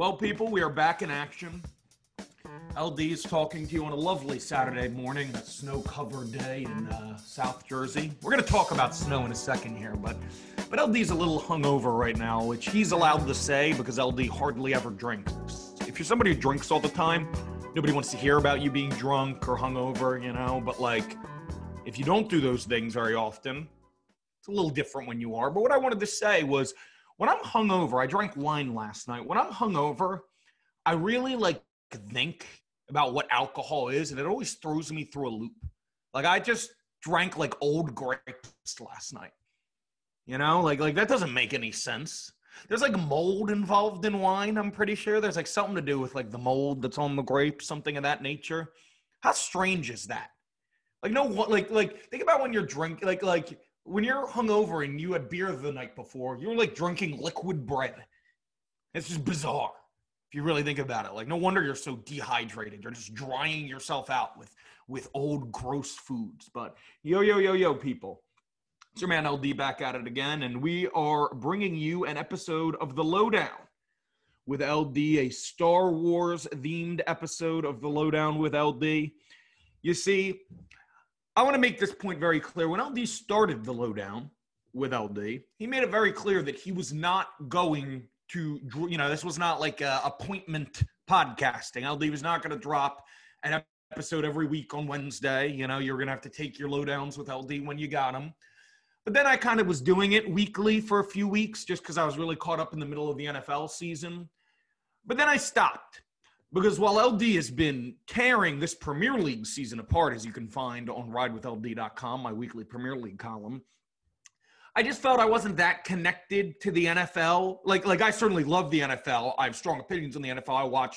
Well, people, we are back in action. LD is talking to you on a lovely Saturday morning, a snow covered day in uh, South Jersey. We're going to talk about snow in a second here, but, but LD's a little hungover right now, which he's allowed to say because LD hardly ever drinks. If you're somebody who drinks all the time, nobody wants to hear about you being drunk or hungover, you know, but like if you don't do those things very often, it's a little different when you are. But what I wanted to say was when I'm hungover, I drank wine last night. When I'm hungover, I really like think about what alcohol is, and it always throws me through a loop. Like I just drank like old grapes last night. You know, like like that doesn't make any sense. There's like mold involved in wine. I'm pretty sure there's like something to do with like the mold that's on the grape, something of that nature. How strange is that? Like no, like like think about when you're drinking, like like when you're hungover and you had beer the night before, you're like drinking liquid bread. It's just bizarre if you really think about it. Like, no wonder you're so dehydrated. You're just drying yourself out with with old gross foods. But yo, yo, yo, yo, people. It's your man LD back at it again, and we are bringing you an episode of The Lowdown with LD, a Star Wars themed episode of The Lowdown with LD. You see, I want to make this point very clear. When LD started the lowdown with LD, he made it very clear that he was not going to, you know, this was not like a appointment podcasting. LD was not going to drop an episode every week on Wednesday. You know, you're going to have to take your lowdowns with LD when you got them. But then I kind of was doing it weekly for a few weeks just because I was really caught up in the middle of the NFL season. But then I stopped because while LD has been tearing this Premier League season apart, as you can find on ridewithld.com, my weekly Premier League column, I just felt I wasn't that connected to the NFL. Like, like I certainly love the NFL. I have strong opinions on the NFL. I watch,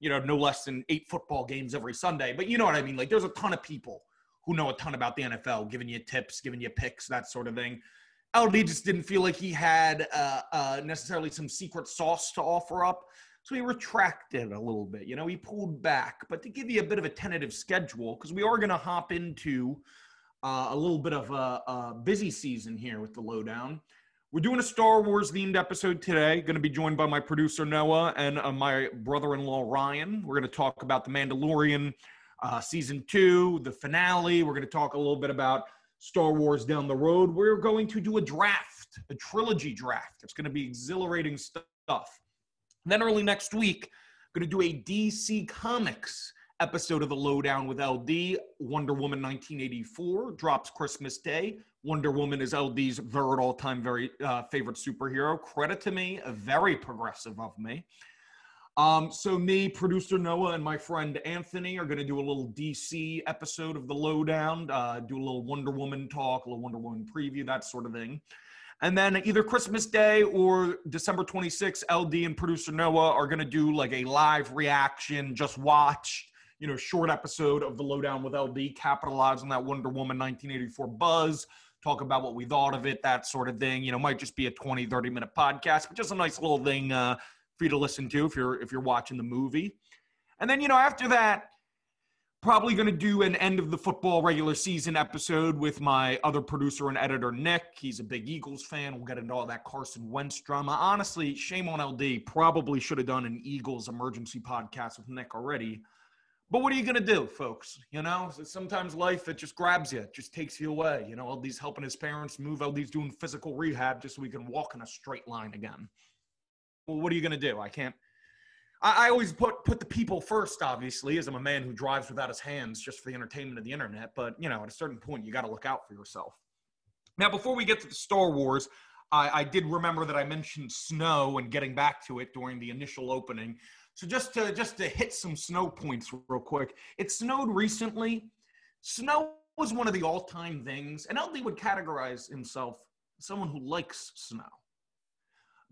you know, no less than eight football games every Sunday. But you know what I mean? Like, there's a ton of people who know a ton about the NFL, giving you tips, giving you picks, that sort of thing. LD just didn't feel like he had uh, uh, necessarily some secret sauce to offer up. So he retracted a little bit. You know, he pulled back. But to give you a bit of a tentative schedule, because we are going to hop into uh, a little bit of a, a, busy season here with the lowdown. We're doing a Star Wars themed episode today. Going to be joined by my producer Noah and uh, my brother in law Ryan. We're going to talk about The Mandalorian uh, season two, the finale. We're going to talk a little bit about Star Wars down the road. We're going to do a draft, a trilogy draft. It's going to be exhilarating stuff. Then early next week, I'm going to do a DC Comics episode of the Lowdown with LD. Wonder Woman 1984 drops Christmas Day. Wonder Woman is LD's third all-time very uh, favorite superhero. Credit to me, very progressive of me. Um, so me, producer Noah, and my friend Anthony are going to do a little DC episode of the Lowdown. Uh, do a little Wonder Woman talk, a little Wonder Woman preview, that sort of thing. And then either Christmas Day or December 26th, LD and producer Noah are going to do like a live reaction, just watch, you know, short episode of the Lowdown with LD, capitalize on that Wonder Woman 1984 buzz, talk about what we thought of it, that sort of thing. You know, might just be a 20, 30 minute podcast, but just a nice little thing uh, for you to listen to if you're if you're watching the movie. And then, you know, after that, Probably going to do an end of the football regular season episode with my other producer and editor, Nick. He's a big Eagles fan. We'll get into all that Carson Wentz drama. Honestly, shame on LD. Probably should have done an Eagles emergency podcast with Nick already. But what are you going to do, folks? You know, sometimes life, it just grabs you, it just takes you away. You know, LD's helping his parents move, LD's doing physical rehab just so he can walk in a straight line again. Well, what are you going to do? I can't I, I always put put the people first, obviously, as I'm a man who drives without his hands just for the entertainment of the internet. But you know, at a certain point, you got to look out for yourself. Now, before we get to the Star Wars, I, I did remember that I mentioned snow and getting back to it during the initial opening. So just to just to hit some snow points real quick, it snowed recently. Snow was one of the all-time things, and LD would categorize himself someone who likes snow.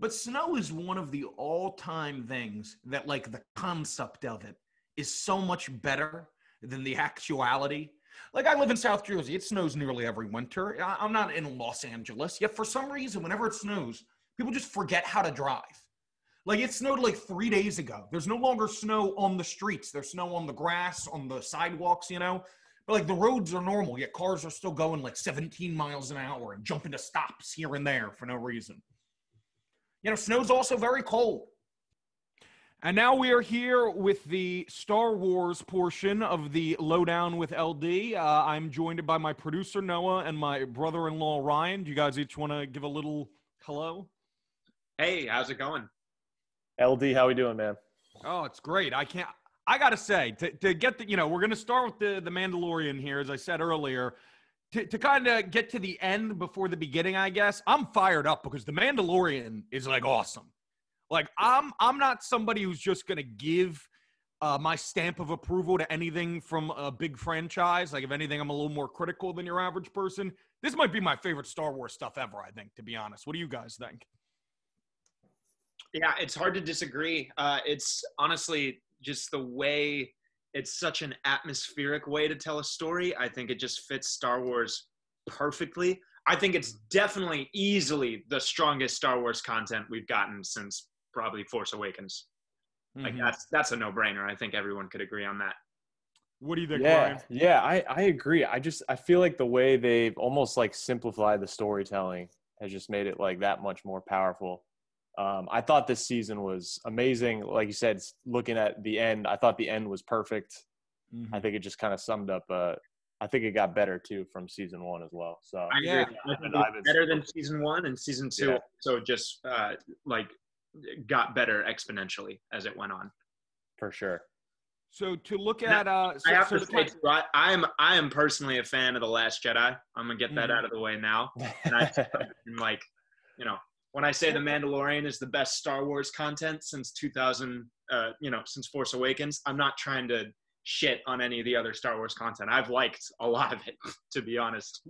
But snow is one of the all-time things that like the concept of it is so much better than the actuality. Like I live in South Jersey, it snows nearly every winter. I'm not in Los Angeles. Yet for some reason, whenever it snows, people just forget how to drive. Like it snowed like three days ago. There's no longer snow on the streets. There's snow on the grass, on the sidewalks, you know. But like the roads are normal, yet cars are still going like 17 miles an hour and jumping to stops here and there for no reason. You know, snow's also very cold. And now we are here with the Star Wars portion of the Lowdown with LD. Uh, I'm joined by my producer Noah and my brother-in-law Ryan. Do you guys each want to give a little hello? Hey, how's it going? LD, how we doing, man? Oh, it's great. I can't. I gotta say, to, to get the, you know, we're gonna start with the the Mandalorian here, as I said earlier. To, to kind of get to the end before the beginning, I guess I'm fired up because the Mandalorian is like awesome. Like I'm I'm not somebody who's just gonna give uh, my stamp of approval to anything from a big franchise. Like if anything, I'm a little more critical than your average person. This might be my favorite Star Wars stuff ever. I think, to be honest. What do you guys think? Yeah, it's hard to disagree. Uh, it's honestly just the way it's such an atmospheric way to tell a story. I think it just fits Star Wars perfectly. I think it's definitely easily the strongest Star Wars content we've gotten since probably Force Awakens. Mm-hmm. Like that's that's a no brainer. I think everyone could agree on that. What do you think? Yeah, Ryan? yeah, I I agree. I just I feel like the way they've almost like simplified the storytelling has just made it like that much more powerful. Um, I thought this season was amazing. Like you said, looking at the end, I thought the end was perfect. Mm-hmm. I think it just kind of summed up. Uh, I think it got better too from season one as well. So I yeah, better than season one and season two. Yeah. So just uh, like got better exponentially as it went on. For sure. So to look at, uh, so, I have so to say, too, I, I, am I am personally a fan of the Last Jedi. I'm gonna get that mm-hmm. out of the way now. And I, am like, you know, when I say the Mandalorian is the best Star Wars content since 2000, uh, you know, since Force Awakens, I'm not trying to shit on any of the other Star Wars content. I've liked a lot of it, to be honest.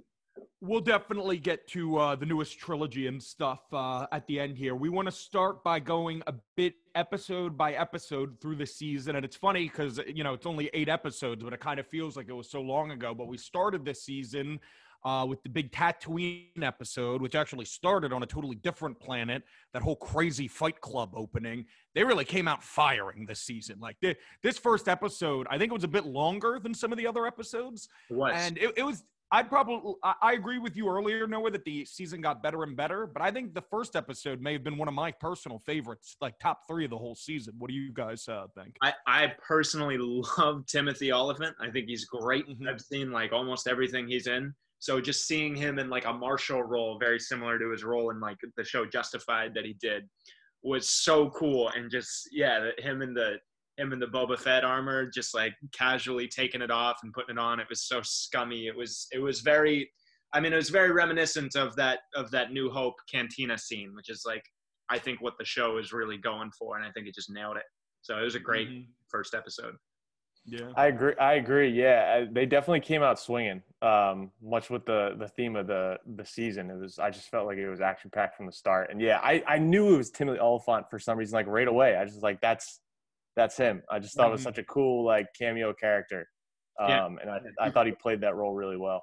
We'll definitely get to uh, the newest trilogy and stuff uh, at the end here. We want to start by going a bit episode by episode through the season. And it's funny because, you know, it's only eight episodes, but it kind of feels like it was so long ago. But we started this season uh, with the big Tatooine episode, which actually started on a totally different planet. That whole crazy Fight Club opening, they really came out firing this season. Like this first episode, I think it was a bit longer than some of the other episodes, and it, it was, I'd probably I agree with you earlier, Noah, that the season got better and better. But I think the first episode may have been one of my personal favorites, like top three of the whole season. What do you guys uh, think? I, I personally love Timothy Olyphant. I think he's great. Mm-hmm. I've seen like almost everything he's in. So just seeing him in like a martial role, very similar to his role in like the show Justified that he did, was so cool. And just yeah, him in the him in the Boba Fett armor, just like casually taking it off and putting it on. It was so scummy. It was it was very, I mean, it was very reminiscent of that of that New Hope cantina scene, which is like I think what the show is really going for, and I think it just nailed it. So it was a great mm-hmm. first episode. Yeah, I agree. I agree. Yeah, they definitely came out swinging. Um, much with the the theme of the the season, it was. I just felt like it was action packed from the start. And yeah, I I knew it was Timothy Olyphant for some reason. Like right away, I just like that's that's him. I just thought mm-hmm. it was mm-hmm. such a cool like cameo character. Um, yeah. and I I thought he played that role really well.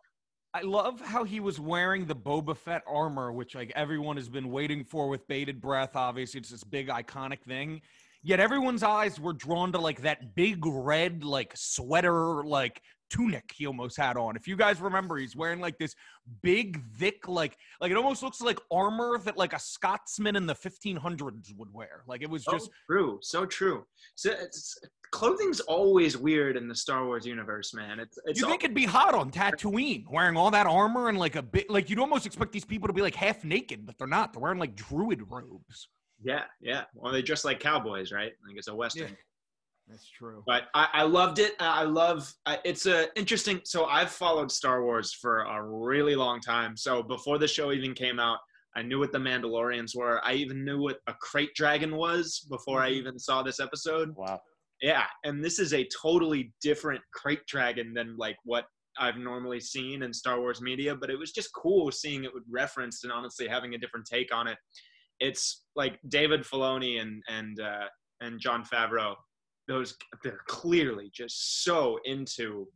I love how he was wearing the Boba Fett armor, which like everyone has been waiting for with bated breath. Obviously, it's this big iconic thing. Yet everyone's eyes were drawn to like that big red like sweater like tunic he almost had on. If you guys remember, he's wearing like this big, thick, like like it almost looks like armor that like a Scotsman in the 1500s would wear. Like it was just so true, so true. So clothing's always weird in the Star Wars universe, man. It's, it's you think it'd be hot on Tatooine wearing all that armor and like a bit like you'd almost expect these people to be like half naked, but they're not. They're wearing like druid robes. Yeah, yeah. Well, they dress like cowboys, right? Like it's a western. Yeah, that's true. But I, I loved it. I love. it's a interesting. So I've followed Star Wars for a really long time. So before the show even came out, I knew what the Mandalorians were. I even knew what a krayt dragon was before I mm-hmm. even saw this episode. Wow. Yeah, and this is a totally different krayt dragon than like what I've normally seen in Star Wars media, but it was just cool seeing it referenced and honestly having a different take on it it's like David Filoni and and uh, and Jon Favreau. Those they're clearly just so into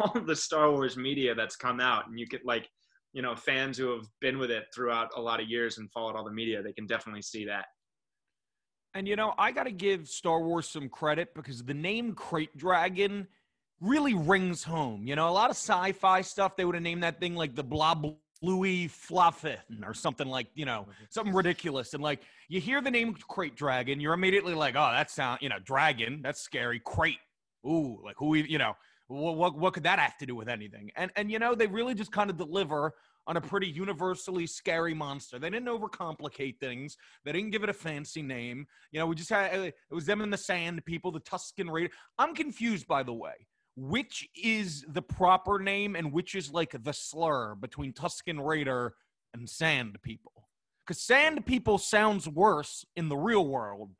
all the Star Wars media that's come out, and you get like you know fans who have been with it throughout a lot of years and followed all the media. They can definitely see that. And you know, I got to give Star Wars some credit because the name Krayt Dragon really rings home. You know, a lot of sci-fi stuff they would have named that thing like the Blob Louis Fluffin or something like, you know, mm-hmm. something ridiculous. And like you hear the name Krayt Dragon, you're immediately like, oh, that sound, you know, dragon, that's scary. Krayt. Ooh, like who, you know, what, what, what could that have to do with anything? And, and, you know, they really just kind of deliver on a pretty universally scary monster. They didn't overcomplicate things. They didn't give it a fancy name. You know, we just had, it was them in the sand people, the Tusken Raider. I'm confused, by the way which is the proper name and which is like the slur between Tusken Raider and Sand People? Because Sand People sounds worse in the real world.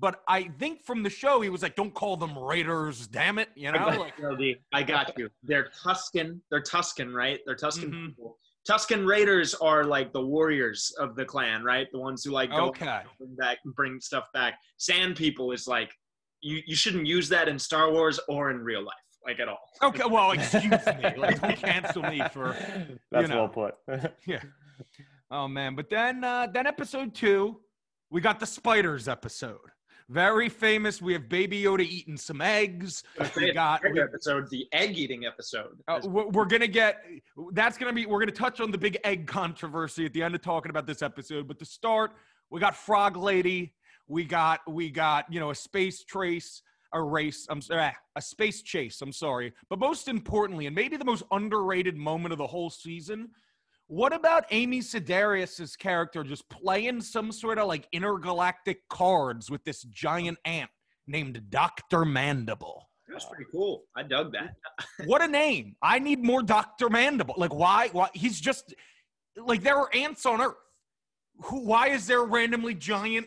But I think from the show, he was like, "Don't call them Raiders, damn it!" You know, I got, like, I got you. They're Tusken. They're Tusken, right? They're Tusken mm-hmm. people. Tusken Raiders are like the warriors of the clan, right? The ones who like go okay. bring back, bring stuff back. Sand people is like you. You shouldn't use that in Star Wars or in real life like at all. Okay, well, excuse me. Like, don't cancel me for. That's you know. well put. yeah. Oh man, but then uh, then episode two, we got the spiders episode. Very famous. We have Baby Yoda eating some eggs. We got we, episode, the egg eating episode. Uh, we're gonna get. That's gonna be. We're gonna touch on the big egg controversy at the end of talking about this episode. But to start, we got Frog Lady. We got we got you know a space trace a race, I'm sorry, ah, a space chase. I'm sorry, but most importantly, and maybe the most underrated moment of the whole season. What about Amy Sedaris's character just playing some sort of like intergalactic cards with this giant ant named Doctor Mandible? That's pretty cool. I dug that. what a name! I need more Doctor Mandible. Like, why? Why? He's just like there are ants on Earth. Who? Why is there randomly giant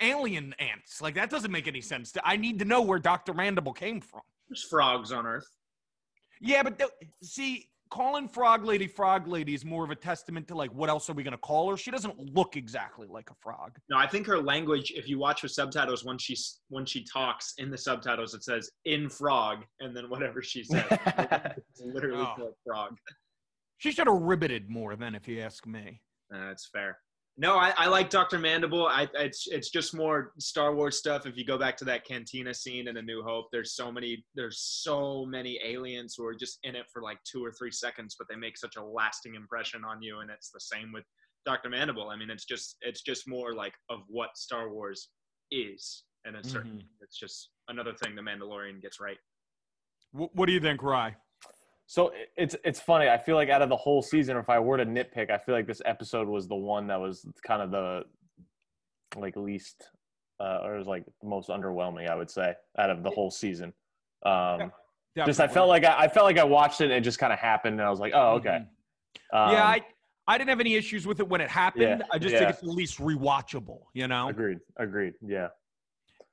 alien ants. Like that doesn't make any sense. I need to know where Dr. Mandible came from. There's frogs on Earth. Yeah, but th- see, calling Frog Lady Frog Lady is more of a testament to like what else are we gonna call her? She doesn't look exactly like a frog. No, I think her language. If you watch her subtitles, when she when she talks in the subtitles, it says "in frog" and then whatever she says. it's literally oh. frog. She should have ribbited more then, if you ask me. Uh, that's fair. No, I, I like Dr. Mandible. I, it's it's just more Star Wars stuff. If you go back to that cantina scene in A New Hope, there's so many there's so many aliens who are just in it for like two or three seconds, but they make such a lasting impression on you. And it's the same with Dr. Mandible. I mean, it's just it's just more like of what Star Wars is, and it's mm-hmm. it's just another thing the Mandalorian gets right. What do you think, Rye? So it's it's funny. I feel like out of the whole season, if I were to nitpick, I feel like this episode was the one that was kind of the like least uh, or it was like the most underwhelming. I would say out of the whole season. Um, yeah, just I felt like I, I, felt like I watched it and it just kind of happened, and I was like, oh okay. Mm-hmm. Um, yeah, I I didn't have any issues with it when it happened. Yeah, I just yeah. think it's at least rewatchable. You know. Agreed. Agreed. Yeah.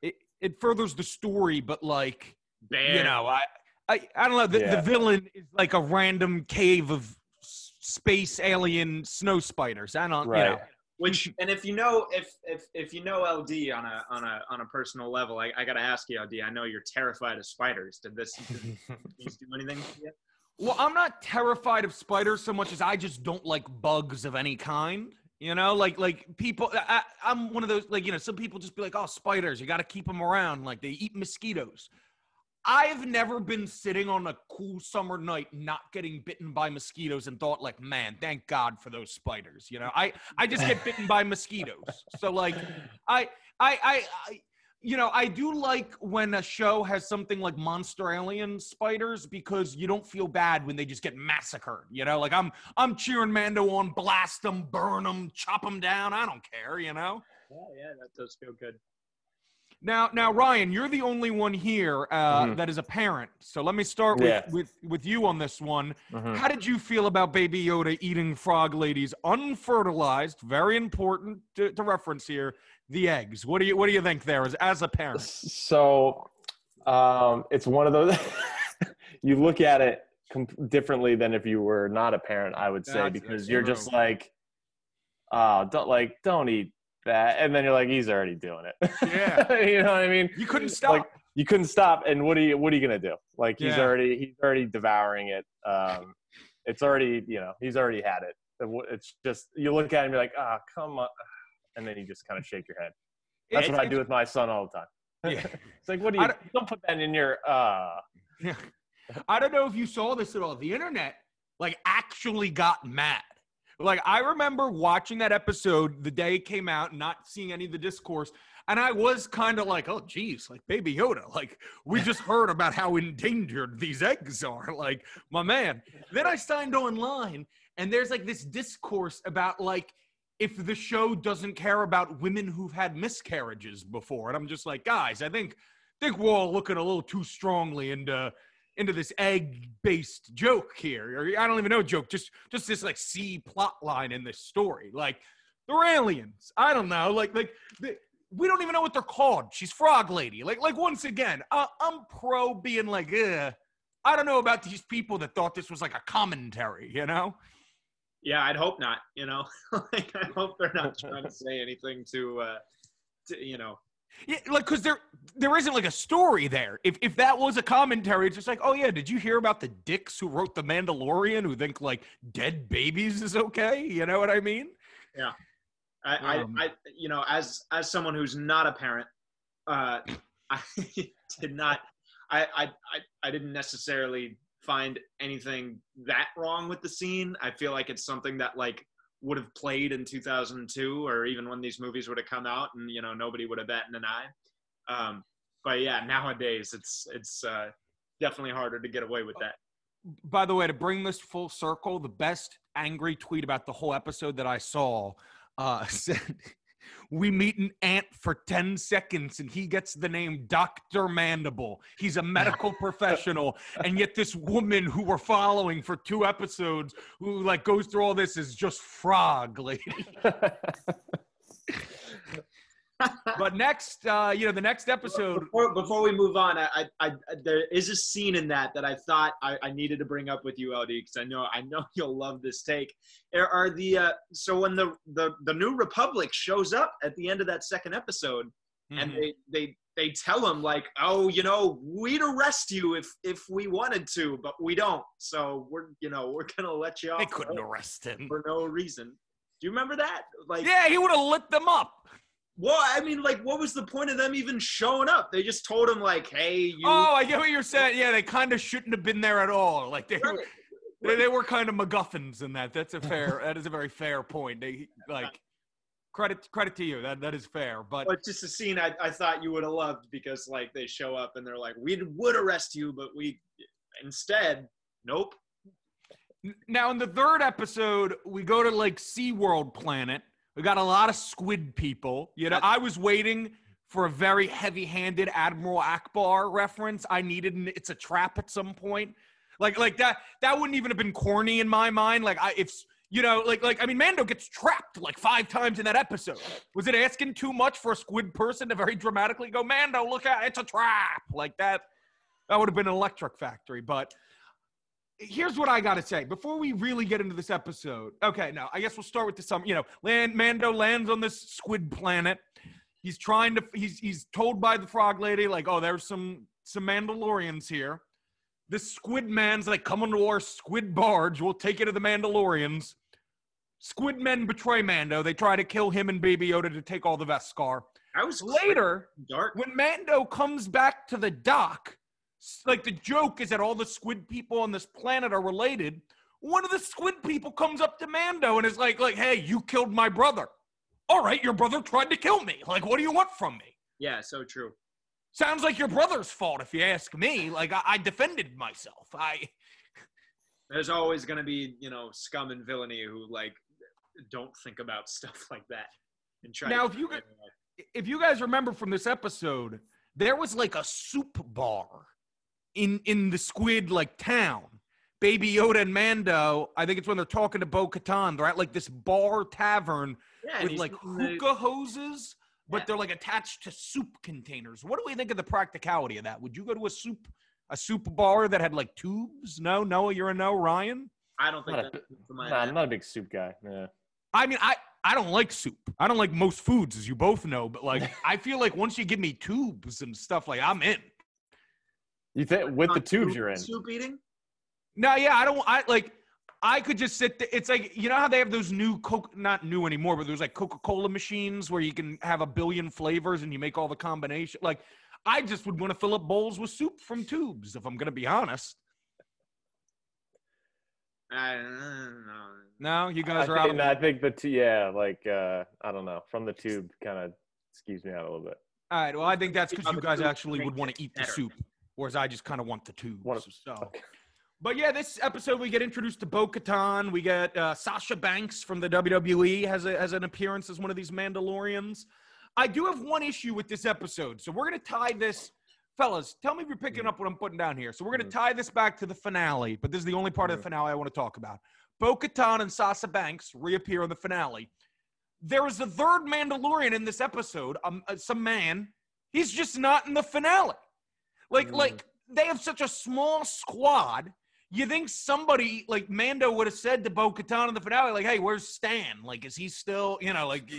It it furthers the story, but like. You know, I I, I don't know. The, yeah. the villain is like a random cave of space alien snow spiders. I don't, right. you know. Which and if you know if if if you know LD on a on a on a personal level, I, I gotta ask you, LD. I know you're terrified of spiders. Did this, did this do anything Well, I'm not terrified of spiders so much as I just don't like bugs of any kind. You know, like like people. I, I'm one of those like you know some people just be like, oh, spiders, you got to keep them around. Like they eat mosquitoes. I've never been sitting on a cool summer night not getting bitten by mosquitoes and thought like, man, thank God for those spiders. You know, I I just get bitten by mosquitoes. So like, I I I. I you know, I do like when a show has something like monster alien spiders because you don't feel bad when they just get massacred. You know, like I'm I'm cheering Mando on, blast them, burn them, chop them down. I don't care. You know. Yeah, yeah, that does feel good. Now, now, Ryan, you're the only one here uh, mm-hmm. that is a parent. So let me start with, yeah. with, with you on this one. Mm-hmm. How did you feel about Baby Yoda eating Frog Lady's unfertilized? Very important to, to reference here. The eggs. What do you What do you think there as as a parent? So, um, it's one of those. you look at it comp- differently than if you were not a parent. I would say that's, because you're just like, oh, don't like don't eat that, and then you're like, he's already doing it. Yeah, you know what I mean. You couldn't stop. Like, you couldn't stop, and what are you what are you gonna do? Like he's yeah. already he's already devouring it. Um, it's already you know he's already had it. It's just you look at him, you're like, ah, oh, come on, and then you just kind of shake your head. That's what I do with my son all the time. Yeah. it's like, what do you don't, don't, put that in your uh. I don't know if you saw this at all. The internet like actually got mad Like I remember watching that episode the day it came out, not seeing any of the discourse, and I was kind of like, "Oh, geez, like Baby Yoda, like we just heard about how endangered these eggs are." Like my man. Then I signed online, and there's like this discourse about like if the show doesn't care about women who've had miscarriages before, and I'm just like, guys, I think think we're all looking a little too strongly into into this egg based joke here. Or i don't even know joke just just this like c plot line in this story. Like they're aliens. I don't know. Like like the, we don't even know what they're called. She's frog lady. Like like once again uh, i'm pro being like Ugh. i don't know about these people that thought this was like a commentary you know? Yeah i'd hope not you know? Like i hope they're not trying to say anything to uh to, you know yeah, like because there there isn't like a story there. If if that was a commentary, it's just like, oh yeah, did you hear about the dicks who wrote The Mandalorian who think like dead babies is okay? You know what I mean? Yeah. I, um, I, I you know, as as someone who's not a parent, uh, I did not, I, I, I, I didn't necessarily find anything that wrong with the scene. I feel like it's something that like would have played in 2002 or even when these movies would have come out and you know nobody would have batted an eye. Um, but yeah nowadays it's it's uh, definitely harder to get away with that. By the way to bring this full circle the best angry tweet about the whole episode that i saw uh, said we meet an ant for 10 seconds and he gets the name Dr. Mandible. He's a medical professional. And yet this woman who we're following for two episodes who like goes through all this is just frog lady. but next, uh, you know, the next episode. Before, before we move on, I, I, I, there is a scene in that that I thought I, I needed to bring up with you, LD, because I know I know you'll love this take. There are the uh, so when the, the the New Republic shows up at the end of that second episode, mm-hmm. and they they they tell him like, oh, you know, we'd arrest you if if we wanted to, but we don't. So we're you know we're gonna let you off. They couldn't arrest him for no reason. Do you remember that? Like, yeah, he would have lit them up. Well, I mean, like, what was the point of them even showing up? They just told him, like, "Hey, you." Oh, I get what you're saying. Yeah, they kind of shouldn't have been there at all. Like they, right. were, they, they, were kind of MacGuffins in that. That's a fair. that is a very fair point. They like credit credit to you. That that is fair. But, but just a scene I, I thought you would have loved because like they show up and they're like, "We would arrest you, but we instead, nope." Now in the third episode, we go to like SeaWorld planet we got a lot of squid people. You know, I was waiting for a very heavy-handed Admiral Ackbar reference. I needed an, it's a trap at some point. Like like that that wouldn't even have been corny in my mind. Like I if you know, like like I mean Mando gets trapped like five times in that episode. Was it asking too much for a squid person to very dramatically go, Mando, look at it's a trap? Like that that would have been an electric factory, but here's what I got to say before we really get into this episode. Okay, now I guess we'll start with the sum. You know, land Mando lands on this squid planet. He's trying to. He's he's told by the frog lady like, oh, there's some some Mandalorians here. This squid man's like, come onto our squid barge. We'll take you to the Mandalorians. Squid men betray Mando. They try to kill him and Baby Yoda to take all the Beskar. I was later dark. when Mando comes back to the dock like the joke is that all the squid people on this planet are related. One of the squid people comes up to Mando and is like, like, hey, you killed my brother. All right, your brother tried to kill me. Like, what do you want from me? Yeah, so true. Sounds like your brother's fault, if you ask me. Like, I, I defended myself. I. There's always going to be, you know, scum and villainy who like don't think about stuff like that and try. Now, if you if you guys remember from this episode, there was like a soup bar in in the squid like town. Baby Yoda and Mando, I think it's when they're talking to Bo Katan. They're at like this bar tavern yeah, with like hookah the... hoses, but yeah. they're like attached to soup containers. What do we think of the practicality of that? Would you go to a soup a soup bar that had like tubes? No, Noah, you're a no. Ryan? I don't think. Not a, nah, I'm not a big soup guy. Yeah. I mean, I I don't like soup. I don't like most foods, as you both know. But like, I feel like once you give me tubes and stuff, like I'm in. You think with the tubes you're in? Soup eating? No, yeah, I don't. I like. I could just sit. There. It's like you know how they have those new Coke, not new anymore, but there's like Coca Cola machines where you can have a billion flavors and you make all the combination. Like, I just would want to fill up bowls with soup from tubes if I'm going to be honest. I don't know. No, you I guys are out. think, of I think the two, yeah, like uh, I don't know, from the tube kind of skews me out a little bit. All right. Well, I think that's Think because you guys actually would want to eat the better. soup, whereas I just kind of want the tubes. Wanna- so. Okay. But yeah, this episode we get introduced to Bo-Katan. We get uh, Sasha Banks from the WWE has a, has an appearance as one of these Mandalorians. I do have one issue with this episode, so we're gonna tie this, fellas. Tell me if you're picking up what I'm putting down here. So we're gonna Mhm. tie this back to the finale, but this is the only part of the Mhm. finale I want to talk about. Bo-Katan and Sasha Banks reappear in the finale. There is a third Mandalorian in this episode, um, uh, some man. He's just not in the finale. Like, Mm. like they have such a small squad. You think somebody like Mando would have said to Bo Katan in the finale, like, "Hey, where's Stan? Like, is he still, you know, like,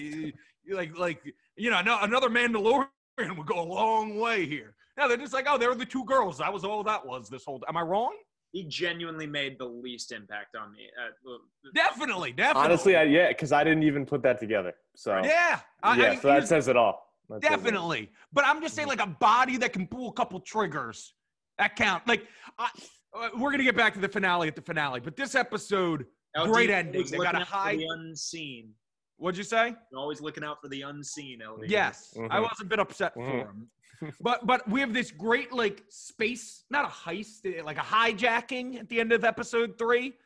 like, like, you know, no, another Mandalorian would go a long way here." No, they're just like, "Oh, there were the two girls. That was all that was this whole." Am I wrong? He genuinely made the least impact on me. Uh, Definitely, definitely. Honestly, I, yeah, because I didn't even put that together. So yeah, I, yeah, I mean, so that says it all. That says it all. Definitely. But I'm just saying, like a body that can pull a couple triggers. That count. Like, I, uh, we're gonna get back to the finale at the finale, but this episode, LD great ending. They got a high. out for the unseen. What'd you say? You're always looking out for the unseen, LD. Yes, I Mhm. was a bit upset for Mhm. him. But but we have this great like space, not a heist, eh, like a hijacking at the end of episode three.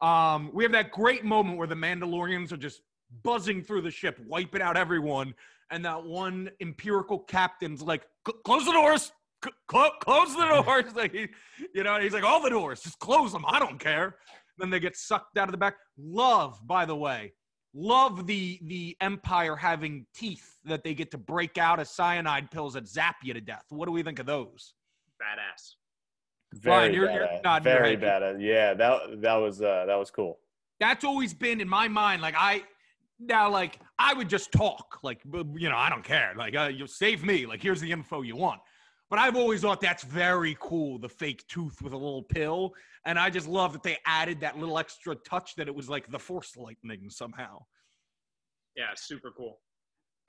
Um, we have that great moment where the Mandalorians are just buzzing through the ship, wiping out everyone, and that one empirical captain's like, "Close the doors, C- close the doors." like, he- you know, he's like, "All the doors, just close them. I don't care." Then they get sucked out of the back. Love, by the way, love the the empire having teeth that they get to break out of cyanide pills that zap you to death what do we think of those Badass. Very you're- you're badass. nodding your Very head. badass. Yeah, that that was uh, that was cool. that's always been in my mind like i now like i would just talk like you know i don't care like uh, you save me like here's the info you want but i've always thought that's very cool the fake tooth with a little pill and i just love that they added that little extra touch that it was like the force lightning somehow Yeah, super cool.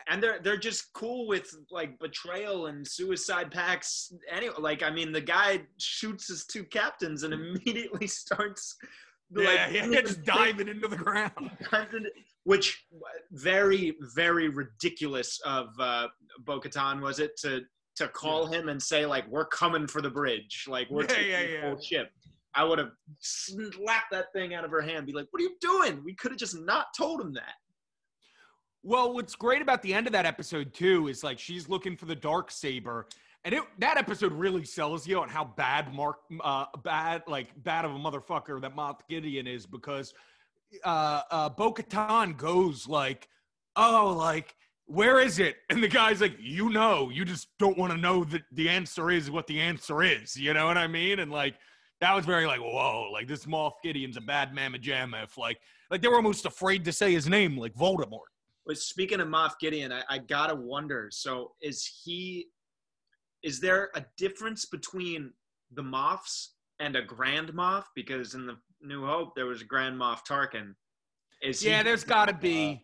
And they're they're just cool with like betrayal and suicide packs. Anyway, like I mean, the guy shoots his two captains and immediately starts. yeah, like, yeah, just diving into the ground Which very very ridiculous of uh, Bo-Katan was it to to call him and say like we're coming for the bridge like we're Yeah, taking yeah, the whole ship. I would have slapped that thing out of her hand, be like, "What are you doing? We could have just not told him that." Well, what's great about the end of that episode too is like she's looking for the dark saber, and it, that episode really sells you on how bad Mark, uh, bad like bad of a motherfucker that Moff Gideon is because uh, uh, Bo-Katan goes like, "Oh, like where is it?" And the guy's like, "You know, you just don't want to know that the answer is what the answer is." You know what I mean? And like that was very like, "Whoa!" Like this Moff Gideon's a bad mamma jamma. If like like they were almost afraid to say his name, like Voldemort. But speaking of Moff Gideon, I, I gotta wonder. So is he? Is there a difference between the Moffs and a Grand Moff? Because in the New Hope there was Grand Moff Tarkin. Is he- Yeah, there's got to be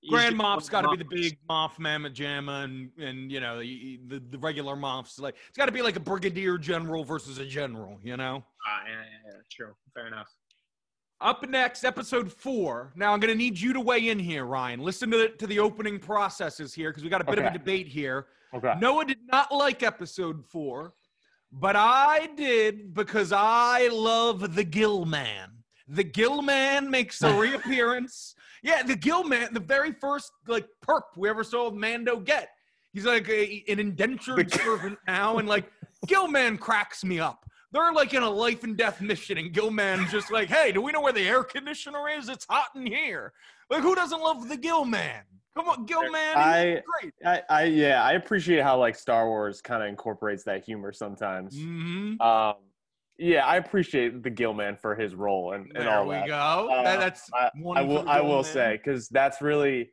he's Grand just Moff's got to be the big Moff Mamma Jamma, and and you know the the, the regular Moffs. Like it's got to be like a brigadier general versus a general. You know. Ah, yeah, yeah, yeah, true. Fair enough. Up next, episode four. Now I'm going to need you to weigh in here, Ryan. Listen to the to the opening processes here because we got a bit of a debate here. Okay. Noah did not like episode four, but I did because I love the Gill Man. The Gill Man makes a reappearance. Yeah, the Gill Man, the very first like perp we ever saw Mando get. He's like a, an indentured servant now, and like Gill Man cracks me up. They're like in a life and death mission, and Gill Man's just like, "Hey, do we know where the air conditioner is? It's hot in here." Like, who doesn't love the Gill Man? Come on, Gill Man, I- great. I, I yeah, I appreciate how like Star Wars kind of incorporates that humor sometimes. hmm Um, yeah, I appreciate the Gill Man for his role and, and There all we go. Uh, That- that's I, I will I will Man. say because that's really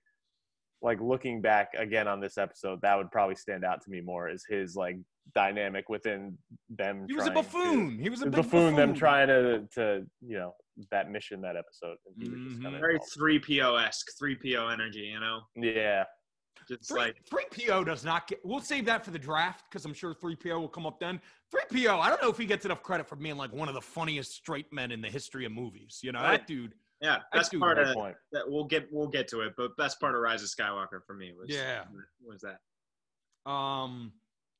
like looking back again on this episode, that would probably stand out to me more is his like dynamic within them. he was a trying to- buffoon. He was a buffoon, buffoon. them trying to to you know that mission that episode. And he was just Mhm. kinda Very three PO esque, three PO energy. You know. yeah. Just Three, like 3PO does not get. We'll save that for the draft because I'm sure 3PO will come up then. 3PO, I don't know if he gets enough credit for being like one of the funniest straight men in the history of movies. You know, Right. that dude. yeah, That's best too part of point. that we'll get we'll get to it, but best part of Rise of Skywalker for me was Yeah. was that. Um,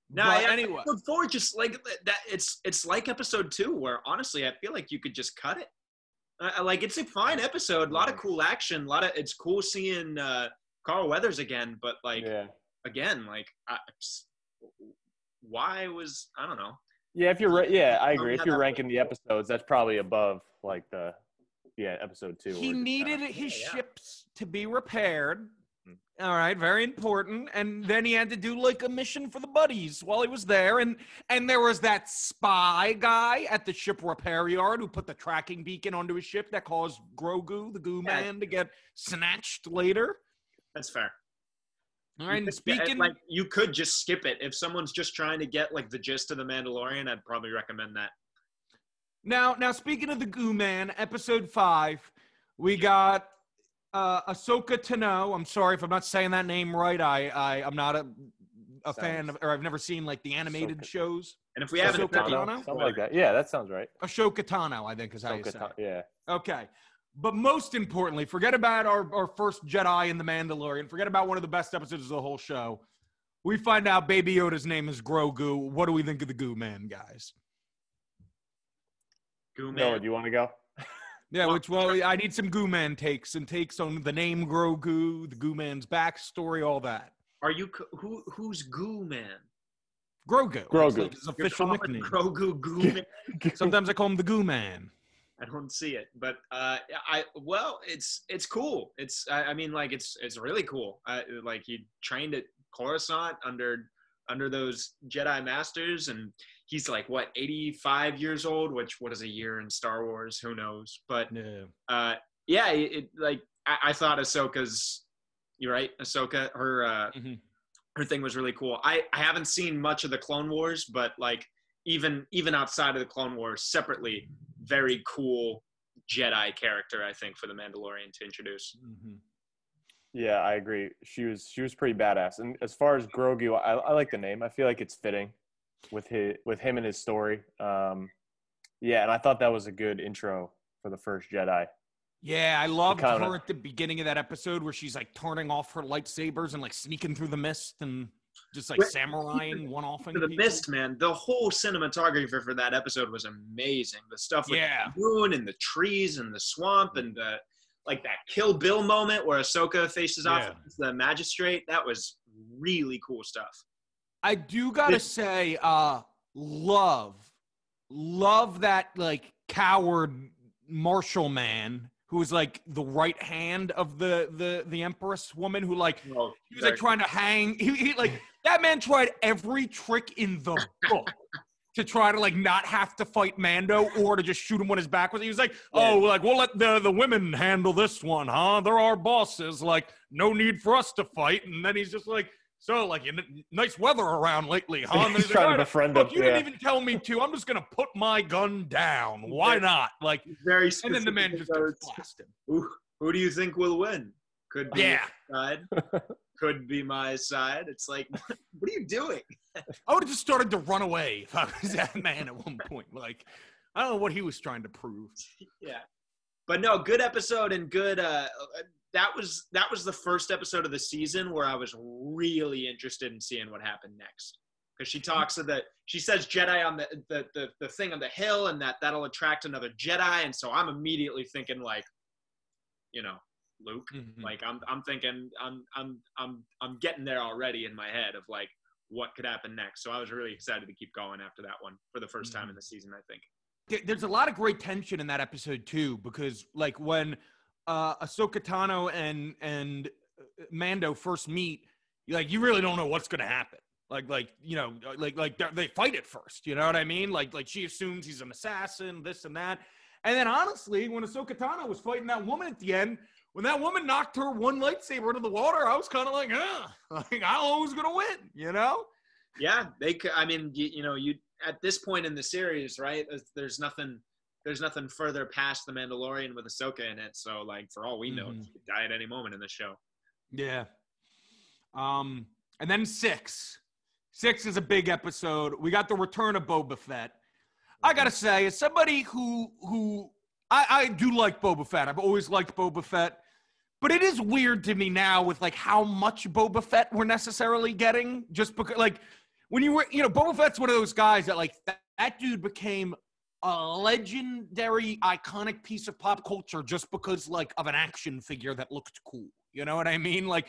No, but yeah, anyway, episode four just like that. It's it's like episode two, where honestly, I feel like you could just cut it. Uh, like it's a fine episode, a lot of cool action, a lot of it's cool seeing uh, Carl Weathers again, but like yeah. again, like I, why was I don't know. Yeah, if you're yeah, I agree. yeah, If you're that- ranking the episodes, that's probably above like the yeah episode two. he where it's kinda- needed his yeah. ships to be repaired. All right, very important. And then he had to do like a mission for the buddies while he was there. And and there was that spy guy at the ship repair yard who put the tracking beacon onto his ship that caused Grogu, the Goo Yeah. Man, to get snatched later. That's fair. All right, and speaking like you could just skip it if someone's just trying to get like the gist of the Mandalorian. I'd probably recommend that. Now, now speaking of the Goo Man, episode five, we got uh, Ahsoka Tano. I'm sorry if I'm not saying that name right. I, I I'm not a a fan of, or I've never seen like the animated Ahsoka. shows. And if we haven't, Tano? Tano, something like that. Yeah, that sounds right. Ahsoka Tano, I think is how you Ahsoka say. Ta- it. yeah. Okay. But most importantly, forget about our, our first Jedi in The Mandalorian. Forget about one of the best episodes of the whole show. We find out Baby Yoda's name is Grogu. What do we think of the Goo Man, guys? Goo Noah, do you want to go? Yeah, which well, I need some Goo Man takes and takes on the name Grogu, the Goo Man's backstory, all that. Are you who? Who's Goo Man? Grogu. Grogu. It's like his You're official nickname. Grogu Goo Man. Sometimes I call him the Goo Man. I don't see it, but uh, I well, it's it's cool. It's I, I mean like it's it's really cool. Uh, like he trained at Coruscant under under those Jedi Masters, and he's like what 85 years old. Which what is a year in Star Wars? Who knows? But Yeah. uh, yeah, it, it like I, I thought Ahsoka's. You're right, Ahsoka. Her uh, Mhm. her thing was really cool. I I haven't seen much of the Clone Wars, but like even even outside of the Clone Wars, separately, very cool Jedi character. I think for the Mandalorian to introduce. Mhm. Yeah, I agree. She was she was pretty badass. And as far as Grogu, I, I like the name. I feel like it's fitting with his with him and his story. Um, yeah, and I thought that was a good intro for the first Jedi. Yeah, I loved kinda- her at the beginning of that episode where she's like turning off her lightsabers and like sneaking through the mist and just like Wait, samuraiing one offing. For the mist, man, the whole cinematography for that episode was amazing. The stuff with Yeah. the moon and the trees and the swamp and the like that Kill Bill moment where Ahsoka faces off Yeah. against the magistrate. That was really cool stuff. I do gotta This- say, uh, love, love that like coward martial man who was like the right hand of the the the empress woman who like Well, he was like trying to hang. He, he like that man tried every trick in the book. To try to like not have to fight Mando or to just shoot him when his back was. He was like, "Oh, like we'll let the the women handle this one, huh? They're our bosses. Like, no need for us to fight." And then he's just like, "So, like, n- nice weather around lately, huh?" And then He's trying to "All right, befriend Look, him. you Yeah. didn't even tell me to. I'm just gonna put my gun down. Why not? Like, very and then the man just gets about blasted. who, who do you think will win? Could be Yeah. my side. Could be my side. It's like, what are you doing? I would have just started to run away if I was that man at one point. Like, I don't know what he was trying to prove. Yeah. But no, good episode and good uh that was that was the first episode of the season where I was really interested in seeing what happened next. Because she talks of the she says Jedi on the, the the the thing on the hill and that that'll attract another Jedi and so I'm immediately thinking like you know, Luke. Mhm. Like I'm I'm thinking I'm I'm I'm I'm getting there already in my head of like what could happen next. So I was really excited to keep going after that one for the 1st time in the season, I think. There's a lot of great tension in that episode too, because like when uh, Ahsoka Tano and and uh, Mando first meet, like you really don't know what's gonna happen. Like like you know like like they're- fight at first. You know what I mean? Like like she assumes he's an assassin, this and that. And then honestly, when Ahsoka Tano was fighting that woman at the end, when that woman knocked her one lightsaber into the water, I was kind of like, like I who's gonna win. You know? Yeah, they could. I mean, you, you know, you at this point in the series, right? There's nothing. There's nothing further past the Mandalorian with Ahsoka in it. So, like, for all we know, Mhm. she could die at any moment in the show. Yeah. Um, and then six. Six is a big episode. We got the return of Boba Fett. I gotta say, as somebody who who I, I do like Boba Fett. I've always liked Boba Fett. But it is weird to me now with like how much Boba Fett we're necessarily getting. Just because like when you were you know, Boba Fett's one of those guys that like that, that dude became a legendary iconic piece of pop culture just because like of an action figure that looked cool. You know what I mean? Like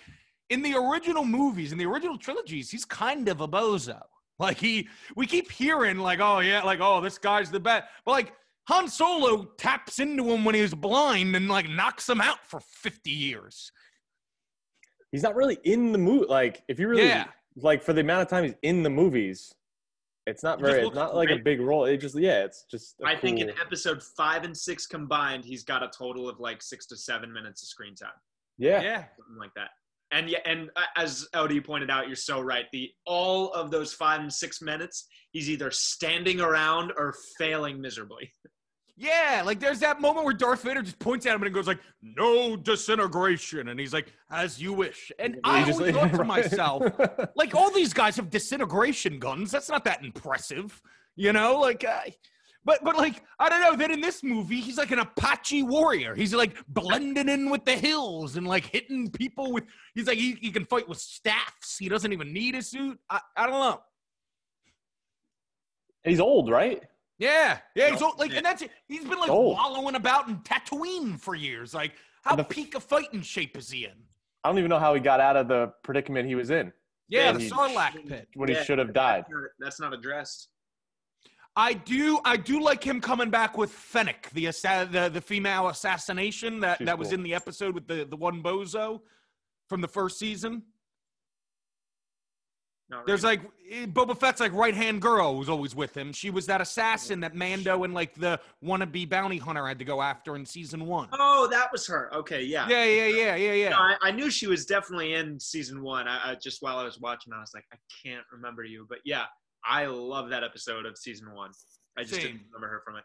in the original movies, in the original trilogies, he's kind of a bozo. Like he, we keep hearing like, oh yeah, like oh this guy's the best, but like Han Solo taps into him when he's blind and like knocks him out for fifty years. He's not really in the movie. Like if you really Yeah. like for the amount of time he's in the movies, it's not very. It's not like a big role. It just yeah, it's just. I I think in episode five and six combined, he's got a total of like six to seven minutes of screen time, yeah. Yeah, something like that. And yeah, and uh, as LD pointed out, you're so right. The all of those five and six minutes, he's either standing around or failing miserably. yeah. Like there's that moment where Darth Vader just points at him and goes like, "No disintegration," and he's like, "As you wish." And I always thought to right. myself, like all these guys have disintegration guns. That's not that impressive, you know. Like, uh, but but like I don't know. Then in this movie, he's like an Apache warrior. He's like blending in with the hills and like hitting people with. He's like he, he can fight with staffs. He doesn't even need a suit. I, I don't know. he's old, right? Yeah, yeah. He's old, like, and that's it. He's been like Old. wallowing about in Tatooine for years. Like, how The- peak of fighting shape is he in? I don't even know how he got out of the predicament he was in Yeah, Yeah, the he- Sarlacc pit. when he should have died. That's not addressed. I do, I do like him coming back with Fennec, the assa- the, the female assassination that, She's that was cool. in the episode with the the one bozo from the first season. Not There's right. like eh, Boba Fett's like right hand girl was always with him. She was that assassin that Mando and like the wannabe bounty hunter had to go after in season one. oh, that was her. Okay, yeah. Yeah, yeah, yeah, yeah, yeah. No, I, I knew she was definitely in season one. I, I just while I was watching, I was like, I can't remember you, but yeah, I love that episode of season one. I just Same. didn't remember her from it.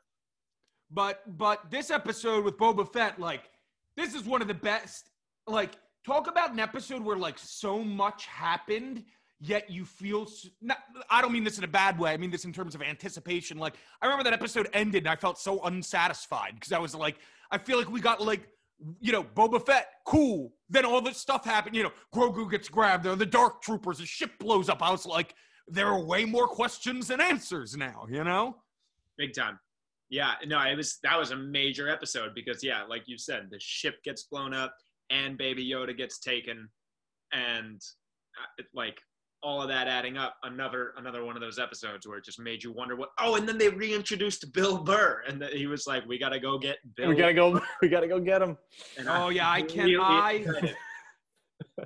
But but this episode with Boba Fett, like this is one of the best. Like talk about an episode where like so much happened, yet you feel. Not, I don't mean this in a bad way. I mean this in terms of anticipation. Like I remember that episode ended, and I felt so unsatisfied because I was like, I feel like we got like. You know, Boba Fett, cool. Then all this stuff happened. You know, Grogu gets grabbed. There, the Dark Troopers. The ship blows up. I was like, there are way more questions than answers now. You know? Big time. Yeah, no, it was that was a major episode because yeah, like you said, the ship gets blown up and Baby Yoda gets taken, and uh, like all of that adding up, another another one of those episodes where it just made you wonder what. Oh, and then they reintroduced Bill Burr, and that he was like, "We got to go get Bill." We gotta go. We gotta go get him. And Oh, yeah, I can- really I-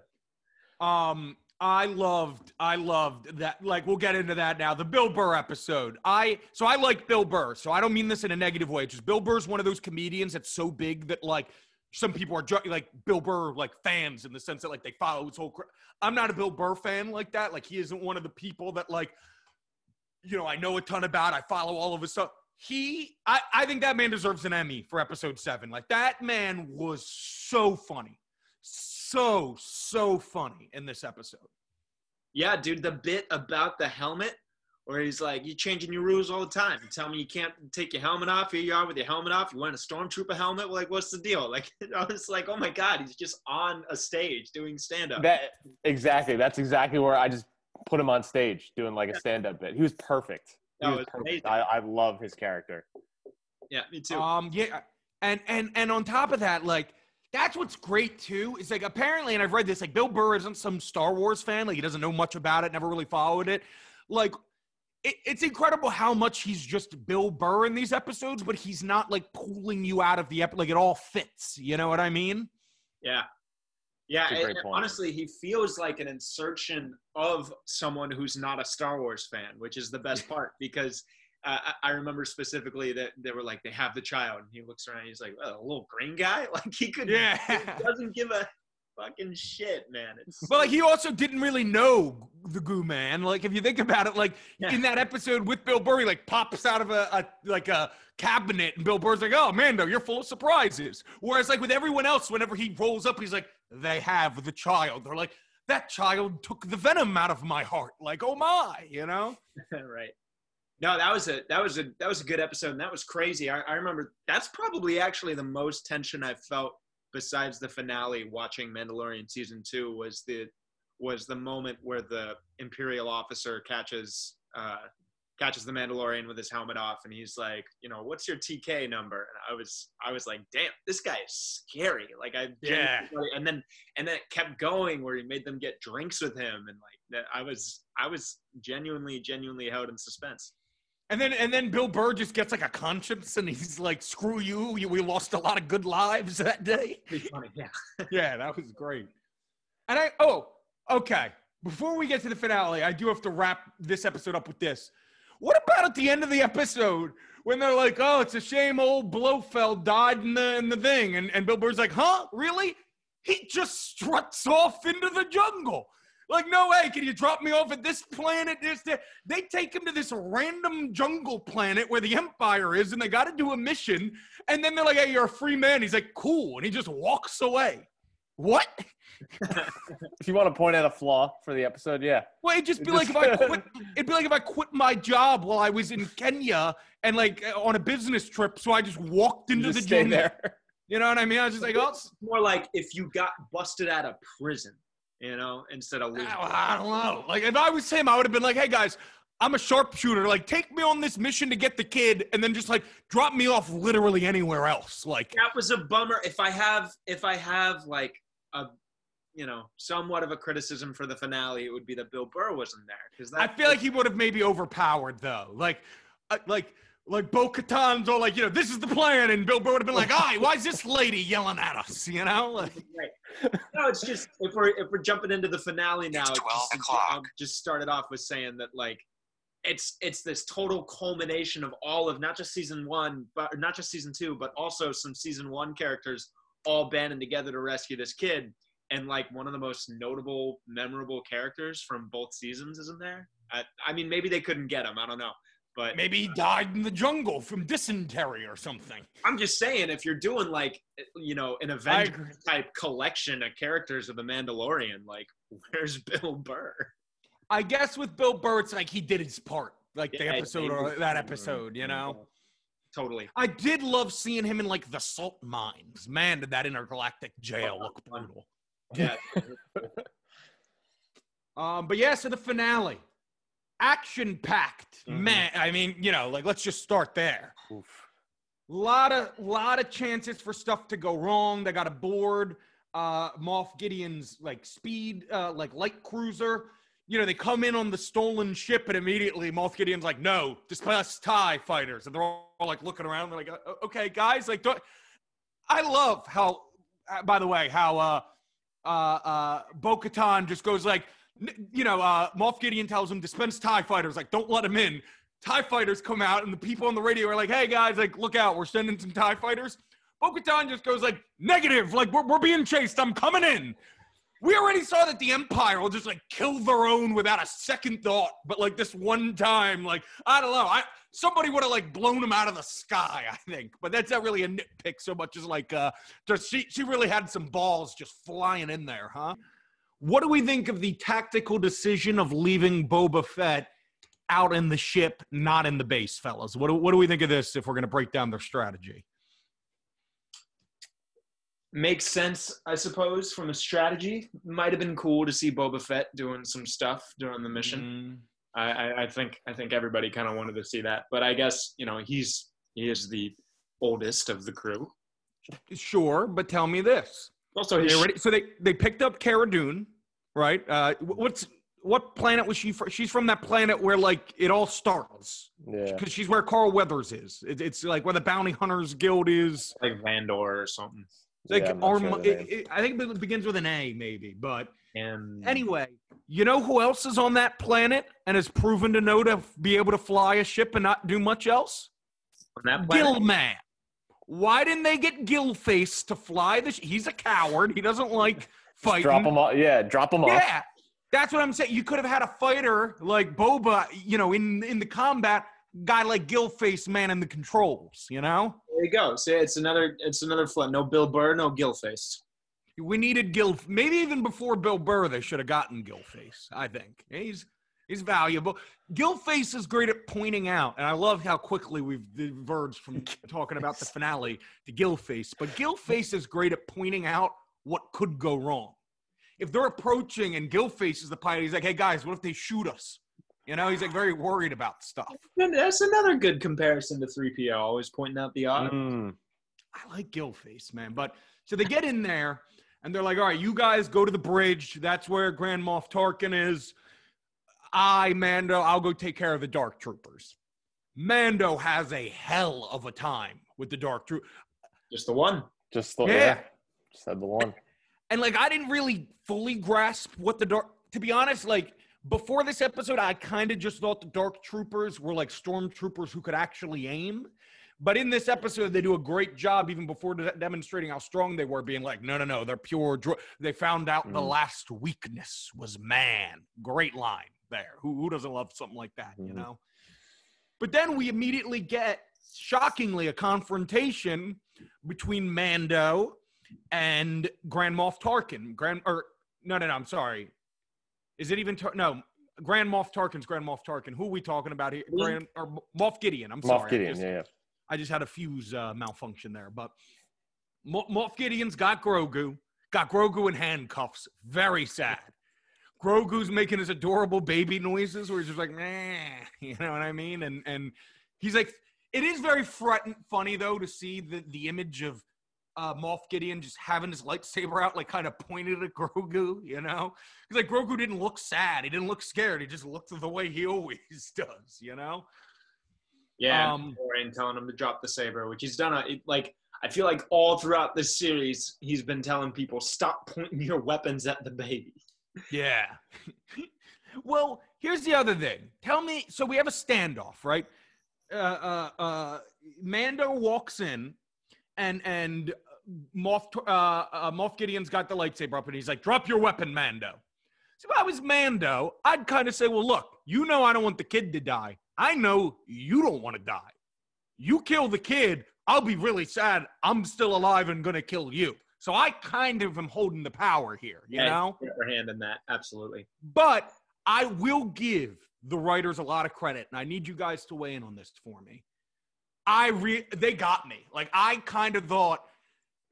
Um, I loved, I loved that. Like, we'll get into that now. The Bill Burr episode. I so I like Bill Burr. So I don't mean this in a negative way. It's just Bill Burr's one of those comedians that's so big that like some people are like Bill Burr like fans in the sense that like they follow his whole. I'm not a Bill Burr fan like that. Like he isn't one of the people that like, you know, I know a ton about. I follow all of his stuff. He, I, I think that man deserves an Emmy for episode seven. Like that man was so funny so so funny in this episode. Yeah, dude, the bit about the helmet where he's like, "You're changing your rules all the time. You tell me you can't take your helmet off. Here you are with your helmet off. You want a stormtrooper helmet? Like, what's the deal?" Like, I was like, "Oh my god, he's just on a stage doing stand up." That exactly. That's exactly where I just put him on stage doing like a stand-up bit. He was perfect. He That was was perfect. I, I love his character. Yeah, me too. Um yeah and and and on top of that like that's what's great too is like apparently and I've read this like Bill Burr isn't some Star Wars fan like he doesn't know much about it never really followed it like it, it's incredible how much he's just Bill Burr in these episodes but he's not like pulling you out of the ep like it all fits you know what I mean yeah, yeah. And- and honestly, he feels like an insertion of someone who's not a Star Wars fan, which is the best part because. Uh, I I remember specifically that they were like, they have the child, and he looks around, he's like, well, a little green guy, like he could, yeah he doesn't give a fucking shit, man. It's But like he also didn't really know the Goo Man. Like if you think about it, like Yeah. in that episode with Bill Burr, he like pops out of a, a like a cabinet, and Bill Burr's like, "Oh, Mando, you're full of surprises." Whereas like with everyone else, whenever he rolls up, he's like, "They have the child." They're like, that child took the venom out of my heart. Like, oh my, you know? right. No, that was a that was a that was a good episode, and that was crazy. I, I remember that's probably actually the most tension I've felt besides the finale. Watching Mandalorian season two was the was the moment where the Imperial officer catches uh, catches the Mandalorian with his helmet off, and he's like, you know, what's your TK number? And I was, I was like, damn, this guy is scary. Like I, yeah. And then, and then it kept going where he made them get drinks with him, and like that, I was, I was genuinely, genuinely held in suspense. And then, and then Bill Burr just gets like a conscience, and he's like, "Screw you! We lost a lot of good lives that day." Funny, yeah. yeah, that was great. And I, oh, okay. Before we get to the finale, I do have to wrap this episode up with this. What about at the end of the episode when they're like, "Oh, it's a shame old Mayfeld died in the in the thing," and and Bill Burr's like, "Huh? Really?" He just struts off into the jungle. Like, no way, can you drop me off at this planet? This, this. They take him to this random jungle planet where the Empire is, and they got to do a mission. And then they're like, hey, you're a free man. He's like, cool. And he just walks away. What? if you want to point out a flaw for the episode, yeah. Well, it'd just be like if I quit. It'd be like if I quit my job while I was in Kenya and like uh, on a business trip, so I just walked into just the gym. there. You know what I mean? I was just like, oh, it's more like if you got busted out of prison, you know, instead of losing. I don't know. Like if I was him, I would have been like, hey guys. I'm a sharpshooter. Like, take me on this mission to get the kid, and then just like drop me off literally anywhere else. Like that was a bummer. If I have, if I have like a you know, somewhat of a criticism for the finale, it would be that Bill Burr wasn't there because I feel like he would have maybe overpowered though, like, uh, like, like Bo Katan's all like, you know, this is the plan, and Bill Burr would have been like, "Hi, why is this lady yelling at us?" You know, like, right. No, it's just if we're if we're jumping into the finale now, it's twelve just, o'clock. I'll just started off with saying that like. It's it's this total culmination of all of not just season one, but not just season two, but also some season one characters all banding together to rescue this kid and like one of the most notable, memorable characters from both seasons, isn't there? I, I mean, maybe they couldn't get him. I don't know, but maybe he died in the jungle from dysentery or something. I'm just saying, if you're doing like you know an event type collection of characters of the Mandalorian, like where's Bill Burr? I guess with Bill Burr, it's like he did his part, like yeah, the episode or that episode, you know. Totally. I did love seeing him in like the salt mines. Man, did that intergalactic jail look brutal. Yeah. um, but yeah, so the finale, action packed. Mm-hmm. Man, I mean, you know, like let's just start there. Oof. Lot of lot of chances for stuff to go wrong. They got aboard uh Moff Gideon's like speed, uh, like light cruiser. You know, they come in on the stolen ship, and immediately Moff Gideon's like, "No, disperse Tie fighters," and they're all, all like looking around. They're like, "Okay, guys, like, don't." I love how, uh, by the way, how uh, uh, uh, Bo Katan just goes like, you know, uh, Moff Gideon tells him dispense TIE fighters, like, don't let him in. TIE fighters come out, and the people on the radio are like, hey guys, like, look out, we're sending some TIE fighters. Bo just goes like, negative, like, we're, we're being chased, I'm coming in. We already saw that the Empire will just like kill their own without a second thought, but like this one time, like, I don't know. I somebody would have like blown him out of the sky, I think. But that's not really a nitpick so much as like uh just she she really had some balls just flying in there, huh? What do we think of the tactical decision of leaving Boba Fett out in the ship, not in the base, fellas? What do, what do we think of this if we're going to break down their strategy? Makes sense, I suppose, from a strategy. Might have been cool to see Boba Fett doing some stuff during the mission. Mm I, I think I think everybody kind of wanted to see that, but I guess you know he's he is the oldest of the crew. Sure, but tell me this. Also, they already, so they they picked up Cara Dune, right? Uh, what's what planet was she from? She's from that planet where like it all starts. Yeah. Because she's where Carl Weathers is. It, it's like where the Bounty Hunters Guild is. Like Vandor or something. Like yeah, Arm- it, it, I think it begins with an A, maybe. But and anyway, you know who else is on that planet and has proven to know to be able to fly a ship and not do much else? On that planet? Gillman. Why didn't they get Gillface to fly the? Sh- He's a coward. He doesn't like fighting. drop him off. Yeah, drop him off. Yeah, that's what I'm saying. You could have had a fighter like Boba, you know, in in the combat, guy like Gillface man in the controls. You know. There you go. See, it's another it's another flood. No Bill Burr, no Gillface. We needed Gil. Maybe even before Bill Burr, they should have gotten Gilface. I think he's he's valuable. Gilface is great at pointing out, and I love how quickly we've diverged from talking about the finale to Gilface. But Gilface is great at pointing out what could go wrong. If they're approaching and Gilface is the pilot, he's like, "Hey guys, what if they shoot us?" You know, he's like very worried about stuff. And that's another good comparison to 3PO, always pointing out the odds. Mm. I like Gilface, man. But so they get in there and they're like, all right, you guys go to the bridge. That's where Grand Moff Tarkin is. I, Mando, I'll go take care of the Dark Troopers. Mando has a hell of a time with the Dark Troop. Just the one. Just the Yeah. yeah. Just had the one. And like I didn't really fully grasp what the dark to be honest, like before this episode, I kind of just thought the Dark Troopers were like stormtroopers who could actually aim. But in this episode, they do a great job, even before de- demonstrating how strong they were, being like, no, no, no, they're pure. Dro-. They found out the Mhm. last weakness was man. Great line there. Who, who doesn't love something like that, you Mhm. know? But then we immediately get, shockingly, a confrontation between Mando and Grand Moff Tarkin. Grand, or no, no, no, I'm sorry. Is it even Tar- no? Grand Moff Tarkin's Grand Moff Tarkin. Who are we talking about here? Grand or Moff Gideon. I'm sorry. Moff I Gideon. just- Yeah, yeah. I just had a fuse uh, malfunction there. But Mo- Moff Gideon's got Grogu, got Grogu in handcuffs. Very sad. Grogu's making his adorable baby noises where he's just like, nah, you know what I mean? And and he's like, it is very funny though to see the the image of uh, Moff Gideon just having his lightsaber out, like kind of pointed at Grogu, you know? Because like Grogu didn't look sad, he didn't look scared, he just looked the way he always does, you know? Yeah, Um, and telling him to drop the saber, which he's done. A, it- like I feel like all throughout this series, he's been telling people stop pointing your weapons at the baby. Yeah. well, here's the other thing. Tell me. So we have a standoff, right? Uh, uh, uh, Mando walks in, and and Moff uh, uh, Moff Gideon's got the lightsaber up, and he's like, "Drop your weapon, Mando." So if I was Mando, I'd kind of say, "Well, look, you know I don't want the kid to die. I know you don't want to die. You kill the kid, I'll be really sad. I'm still alive and gonna kill you." So I kind of am holding the power here, you Yeah, know. Upper hand in that, absolutely. But I will give the writers a lot of credit, and I need you guys to weigh in on this for me. I re they got me. Like I kind of thought,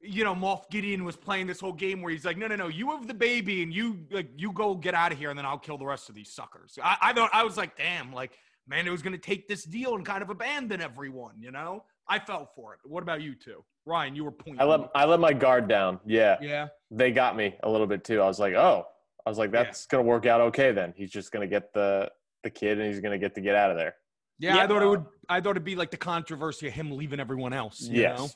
you know, Moff Gideon was playing this whole game where he's like, no, no, no, you have the baby, and you like you go get out of here, and then I'll kill the rest of these suckers. I, I thought I was like, damn, like man, it was gonna take this deal and kind of abandon everyone, you know. I fell for it. What about you two, Ryan? You were pointing. I let I let my guard down. Yeah, yeah. they got me a little bit too. I was like, oh, I was like, Yeah. that's gonna work out okay. Then he's just gonna get the the kid, and he's gonna get to get out of there. Yeah, I thought it would. I thought it'd be like the controversy of him leaving everyone else. You yes. know?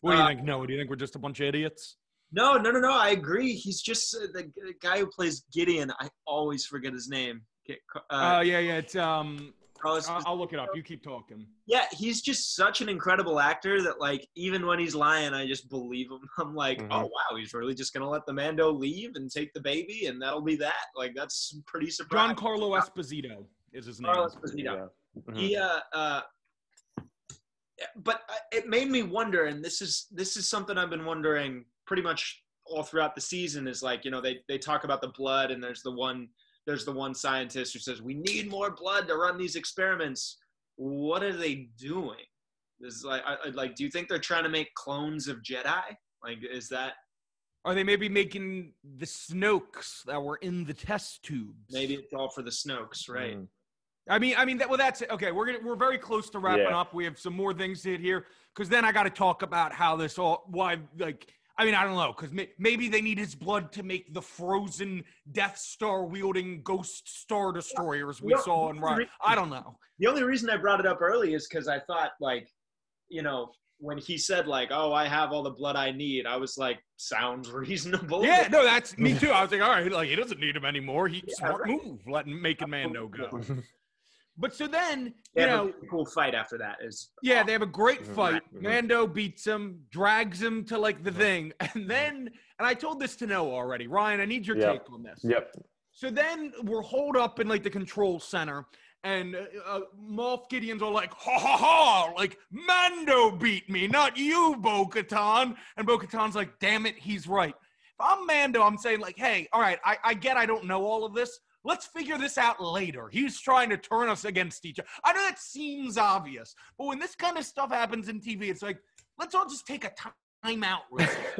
What do you Uh, think? No, do you think we're just a bunch of idiots? No, no, no, no. I agree. He's just uh, the, the guy who plays Gideon. I always forget his name. Get- Oh Uh, yeah, yeah. It's um. Carlos I'll, I'll look it up. You keep talking. yeah, he's just such an incredible actor that like even when he's lying, I just believe him. I'm like, Mhm. oh wow, he's really just gonna let the Mando leave and take the baby, and that'll be that. Like that's pretty surprising. Giancarlo Esposito is his name. Carlos Esposito. Mhm. He uh, uh yeah, but uh, it made me wonder, and this is this is something I've been wondering pretty much all throughout the season. Is like you know they they talk about the blood, and there's the one there's the one scientist who says we need more blood to run these experiments. What are they doing? Is like I, I- like do you think they're trying to make clones of Jedi? Like is that Are they maybe making the Snokes that were in the test tubes? maybe it's all for the Snokes, right? Mhm. I mean, I mean that. Well, that's it. Okay, we're gonna we're very close to wrapping Yeah. up. We have some more things to hit here because then I got to talk about how this all why like. I mean, I don't know because may, maybe they need his blood to make the frozen Death Star wielding Ghost Star destroyers we Yeah. saw in. Ri- I don't know. The only reason I brought it up early is because I thought, like, you know, when he said, like, oh, I have all the blood I need, I was like, sounds reasonable. Yeah, no, that's me too. I was like, all right, like he doesn't need him anymore. He Yeah, smart right. move, letting making Mando go. But so then, They you have know, a cool fight after that. Is yeah, they have a great Mhm. fight. Mhm. Mando beats him, drags him to like the thing, and then, and I told this to Noah already. Ryan, I need your Yep. take on this. Yep. So then we're holed up in like the control center, and uh, uh, Moff Gideon's all like, ha ha ha, like Mando beat me, not you, Bo Katan. And Bo Katan's like, damn it, he's right. If I'm Mando, I'm saying like, hey, all right, I, I get I don't know all of this. Let's figure this out later. He's trying to turn us against each other. I know that seems obvious, but when this kind of stuff happens in TV, it's like, let's all just take a time out,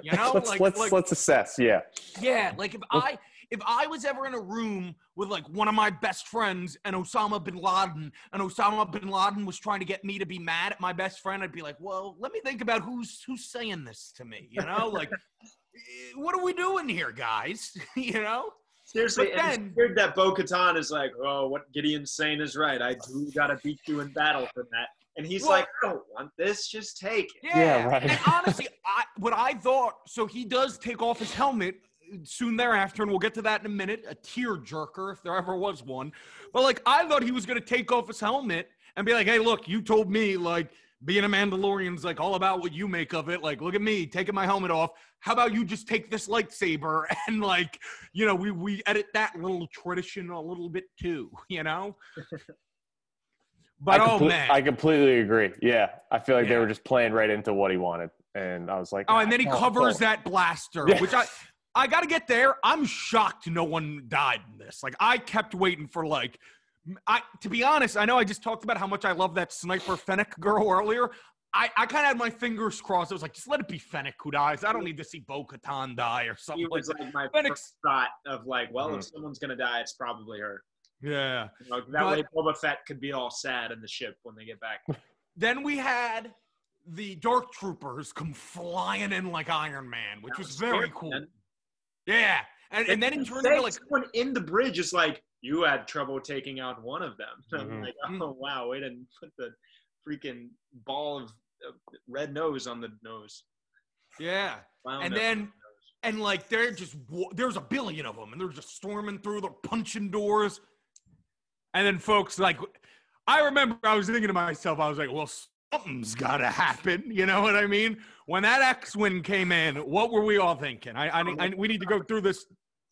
you know? let's like, let's like, let's assess. Yeah. yeah, like if I if I was ever in a room with like one of my best friends and Osama bin Laden, and Osama bin Laden was trying to get me to be mad at my best friend, I'd be like, well, let me think about who's who's saying this to me, you know? Like, eh, what are we doing here, guys? you know? Seriously, But and it's weird that Bo Katan is like, oh, what Gideon's saying is right. I do gotta beat you in battle for that. And he's Well- like, I don't want this, just take it. Yeah, Yeah, right. And honestly, I, what I thought, so he does take off his helmet soon thereafter, and we'll get to that in a minute. A tear jerker, if there ever was one. But like, I thought he was going to take off his helmet and be like, "Hey, look, you told me like being a Mandalorian's like all about what you make of it. Like, look at me taking my helmet off. How about you just take this lightsaber and like, you know, we we edit that little tradition a little bit too, you know." But I oh comple- man, I completely agree. Yeah, I feel like they were just playing right into what he wanted, and I was like, Oh, and then he "Ah, covers cool." that blaster, Yeah. which I I got to get there. I'm shocked no one died in this. Like I kept waiting for like I to be honest, I know I just talked about how much I love that sniper Fennec girl earlier. I, I kind of had my fingers crossed. I was like, just let it be Fennec who dies. I don't need to see Bo Katan die or something like was that. like my Fennec- first thought of like, well, Mhm. if someone's gonna die, it's probably her. Yeah. You know, that But- way Boba Fett could be all sad in the ship when they get back. Then we had the Dark Troopers come flying in like Iron Man, which was was very scary, cool. man. Yeah. And, and then it They turned say into like someone in the bridge is like, you had trouble taking out one of them. I'm Mhm. like, Mm. oh wow, we didn't put the freaking ball of uh, red nose on the nose. yeah. Clown And then- the and like they're just there's a billion of them and they're just storming through they're punching doors and then folks like i remember i was thinking to myself i was like well something's gotta happen you know what i mean when that x-wing came in what were we all thinking i i, I we need to go through this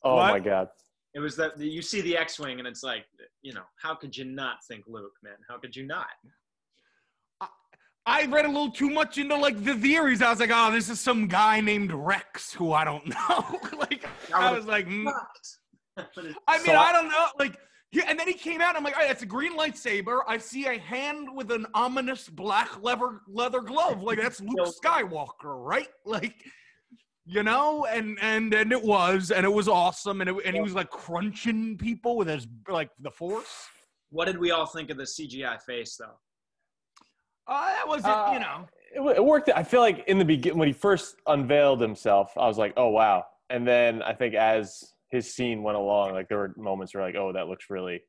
Oh What? my god. It was that you see the X-wing and it's like, you know, how could you not think Luke, man? How could you not? i read a little too much into like the theories i was like oh this is some guy named rex who i don't know like i was like mm. I mean, So I- I, don't know. Like, yeah, and then he came out. And I'm like, all right, that's a green lightsaber. I see a hand with an ominous black leather leather glove. Like that's Luke Skywalker, right? Like, you know, and and and it was, and it was awesome, and it, and he was like crunching people with his like the force. what did we all think of the CGI face though? Uh, that was it. Uh, you know, It, it worked. I feel like in the beginning when he first unveiled himself, I was like, oh wow. And then I think as his scene went along, like there were moments where like, oh, that looks really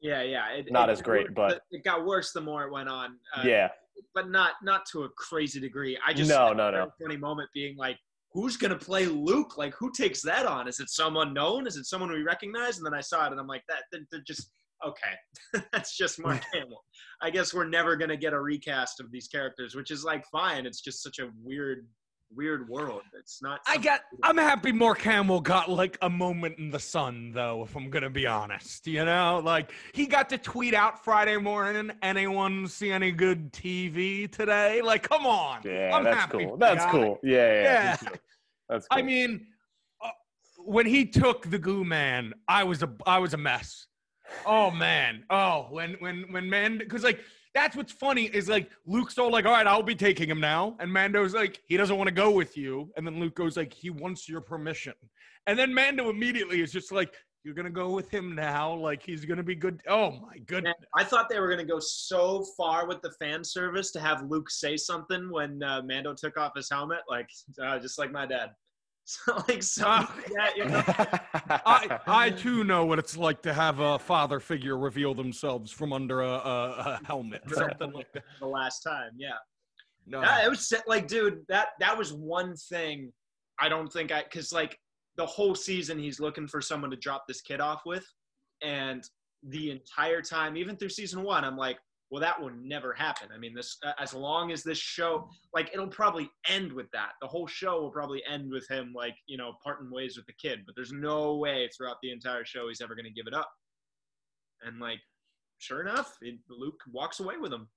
Yeah, yeah. It, Not it- as great, but- it got worse the more it went on. Uh, yeah. but not not to a crazy degree. I just No, no, no. funny moment being like, who's gonna play Luke? Like, who takes that on? Is it someone known? Is it someone we recognize? And then I saw it, and I'm like, that they're, they're just okay. That's just Mark Hamill. I guess we're never gonna get a recast of these characters, which is like fine. It's just such a weird, weird world. It's not. I got. I'm happy Mark Hamill got like a moment in the sun, though. If I'm gonna be honest, you know, like he got to tweet out Friday morning. Anyone see any good TV today? Like, come on. Yeah, I'm that's happy cool. for That's the guy. cool. Yeah, yeah. Yeah. me. That's cool. I mean, uh, when he took the goo man, I was a I was a mess. Oh man. Oh, when when when man because like that's what's funny is like Luke's all like, all right, I'll be taking him now. And Mando's like, he doesn't want to go with you. And then Luke goes like, he wants your permission. And then Mando immediately is just like, you're gonna go with him now? Like he's gonna be good. Oh my goodness. I thought they were gonna go so far with the fan service to have Luke say something when uh, Mando took off his helmet, like uh, just like my dad. So like something ah. like that, you know? I, I too know what it's like to have a father figure reveal themselves from under a, a, a helmet, something like that. the last time, yeah. No. Yeah, it was like, dude, that that was one thing I don't think I because like the whole season he's looking for someone to drop this kid off with, and the entire time, even through season one, I'm like, well, that will never happen. I mean, this uh, as long as this show, like, it'll probably end with that. The whole show will probably end with him, like, you know, parting ways with the kid. But there's no way throughout the entire show he's ever going to give it up. And like, sure enough, it, Luke walks away with him.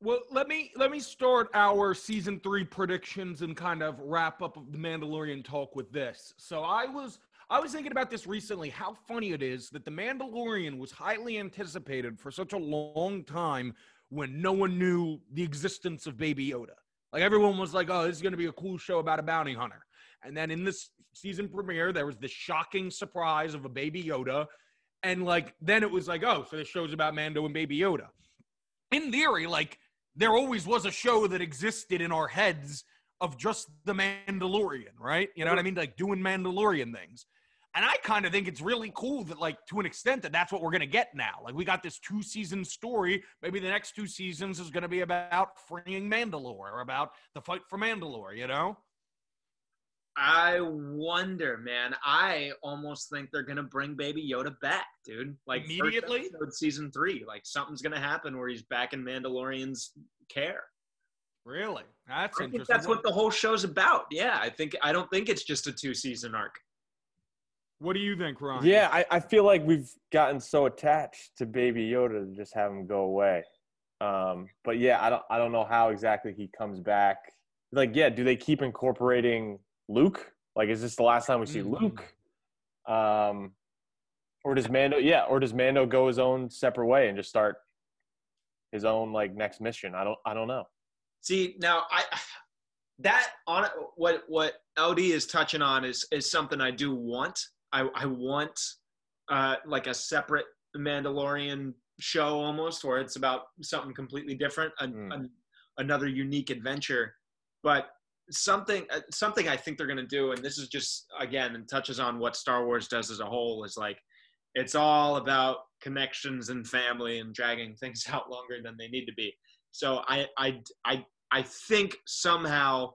Well, let me let me start our season three predictions and kind of wrap up the Mandalorian talk with this. So I was I was thinking about this recently. How funny it is that the Mandalorian was highly anticipated for such a long time when no one knew the existence of Baby Yoda. Like everyone was like, "Oh, this is going to be a cool show about a bounty hunter." And then in this season premiere, there was the shocking surprise of a Baby Yoda, and like then it was like, "Oh, so this show's about Mando and Baby Yoda." In theory, like there always was a show that existed in our heads of just the Mandalorian, right? You know what I mean? Like doing Mandalorian things. And I kind of think it's really cool that, like, to an extent, that that's what we're going to get now. Like, we got this two season story. Maybe the next two seasons is going to be about freeing Mandalore or about the fight for Mandalore, you know? I wonder, man. I almost think they're gonna bring Baby Yoda back, dude. Like Immediately? episode, season three. Like something's gonna happen where he's back in Mandalorian's care. Really? That's I think interesting. that's what the whole show's about. Yeah, I think I don't think it's just a two season arc. What do you think, Ryan? Yeah, I, I feel like we've gotten so attached to Baby Yoda to just have him go away. Um, but yeah, I don't I don't know how exactly he comes back. Like, yeah, do they keep incorporating Luke? Like, is this the last time we see Mhm. Luke? Um, or does Mando? Yeah, or does Mando go his own separate way and just start his own like next mission? I don't I don't know. See, now I that on what what LD is touching on is is something I do want. I I want uh like a separate Mandalorian show almost where it's about something completely different, an, Mm. an- another unique adventure. But something uh, something I think they're going to do and this is just again and touches on what Star Wars does as a whole is like it's all about connections and family and dragging things out longer than they need to be. So I I I I think somehow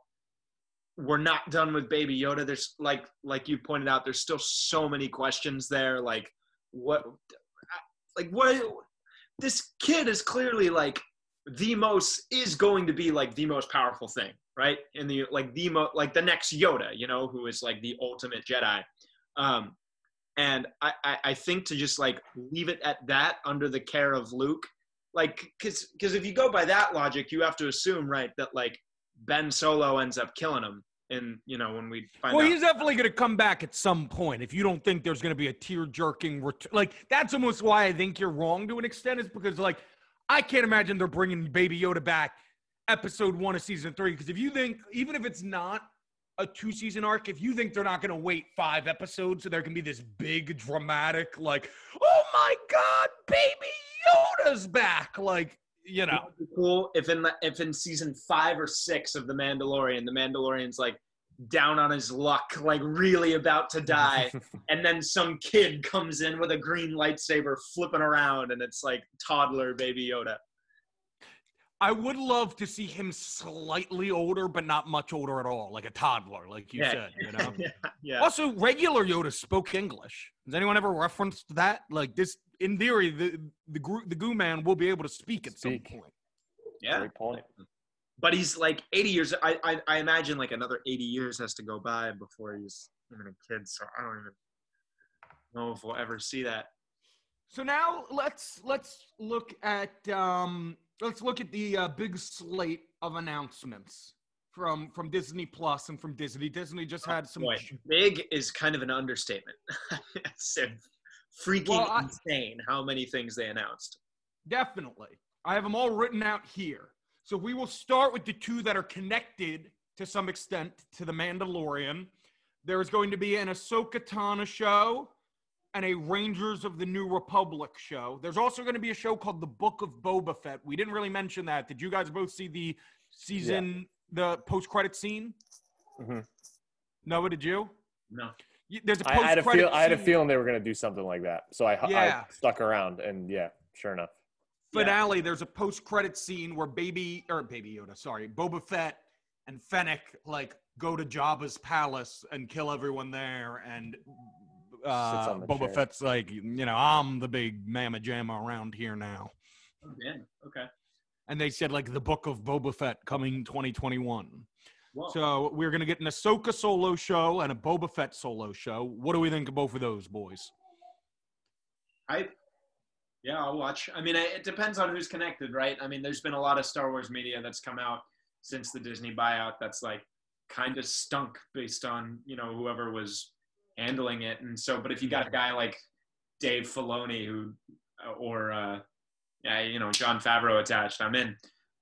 we're not done with Baby Yoda. There's like like you pointed out, there's still so many questions there. Like what, like what? This kid is clearly like the most is going to be like the most powerful thing, right? In the like the mo like the next Yoda, you know, who is like the ultimate Jedi. Um, and I, I I think to just like leave it at that under the care of Luke like because because if you go by that logic you have to assume right that like ben solo ends up killing him and you know when we find Well, out he's definitely going to come back at some point. If you don't think there's going to be a tear jerking return, like that's almost why I think you're wrong to an extent, is because like I can't imagine they're bringing Baby Yoda back episode one of season three. Because if you think, even if it's not a two season arc, if you think they're not going to wait five episodes so there can be this big dramatic, like, oh my God, Baby Yoda's back, like, you know. Cool if in the, if in season five or six of the mandalorian the mandalorian's like down on his luck like really about to die and then some kid comes in with a green lightsaber flipping around and it's like toddler baby yoda I would love to see him slightly older, but not much older at all, like a toddler, like you Yeah. said. You know. yeah yeah Also, regular Yoda spoke English. Has anyone ever referenced that? Like this, in theory, the the goo, the goo man will be able to speak at Speak. some point. yeah Great point. but he's like 80 years I, I i imagine like another 80 years has to go by before he's even a kid so i don't even know if we'll ever see that So now let's let's look at um let's look at the uh, big slate of announcements from from Disney Plus and from Disney. Disney just had some. Boy, big is kind of an understatement it's freaking Well, I- insane how many things they announced Definitely. I have them all written out here. So we will start with the two that are connected to some extent to the Mandalorian. There is going to be an Ahsoka Tano show and a Rangers of the New Republic show. There's also going to be a show called The Book of Boba Fett. We didn't really mention that. Did you guys both see the season, the post-credit scene? Mhm. Noah, did you? no There's a I, I had a post-credit feel I had a feeling they were gonna do something like that, so I, Yeah. I stuck around, and yeah, sure enough. Yeah. finale, there's a post-credit scene where Baby or Baby Yoda, sorry, Boba Fett and Fennec like go to Jabba's palace and kill everyone there, and uh, Boba chair. Fett's like, you know, I'm the big mamma jamma around here now. oh, okay And they said like the book of Boba Fett coming 2021. So we're gonna get an Ahsoka solo show and a Boba Fett solo show. What do we think of both of those boys? I Yeah, I'll watch. I mean, it depends on who's connected, right? I mean, there's been a lot of Star Wars media that's come out since the Disney buyout that's like kind of stunk based on you know whoever was handling it, and so. But if you got a guy like Dave Filoni who, or uh, yeah, you know, Jon Favreau attached, I'm in.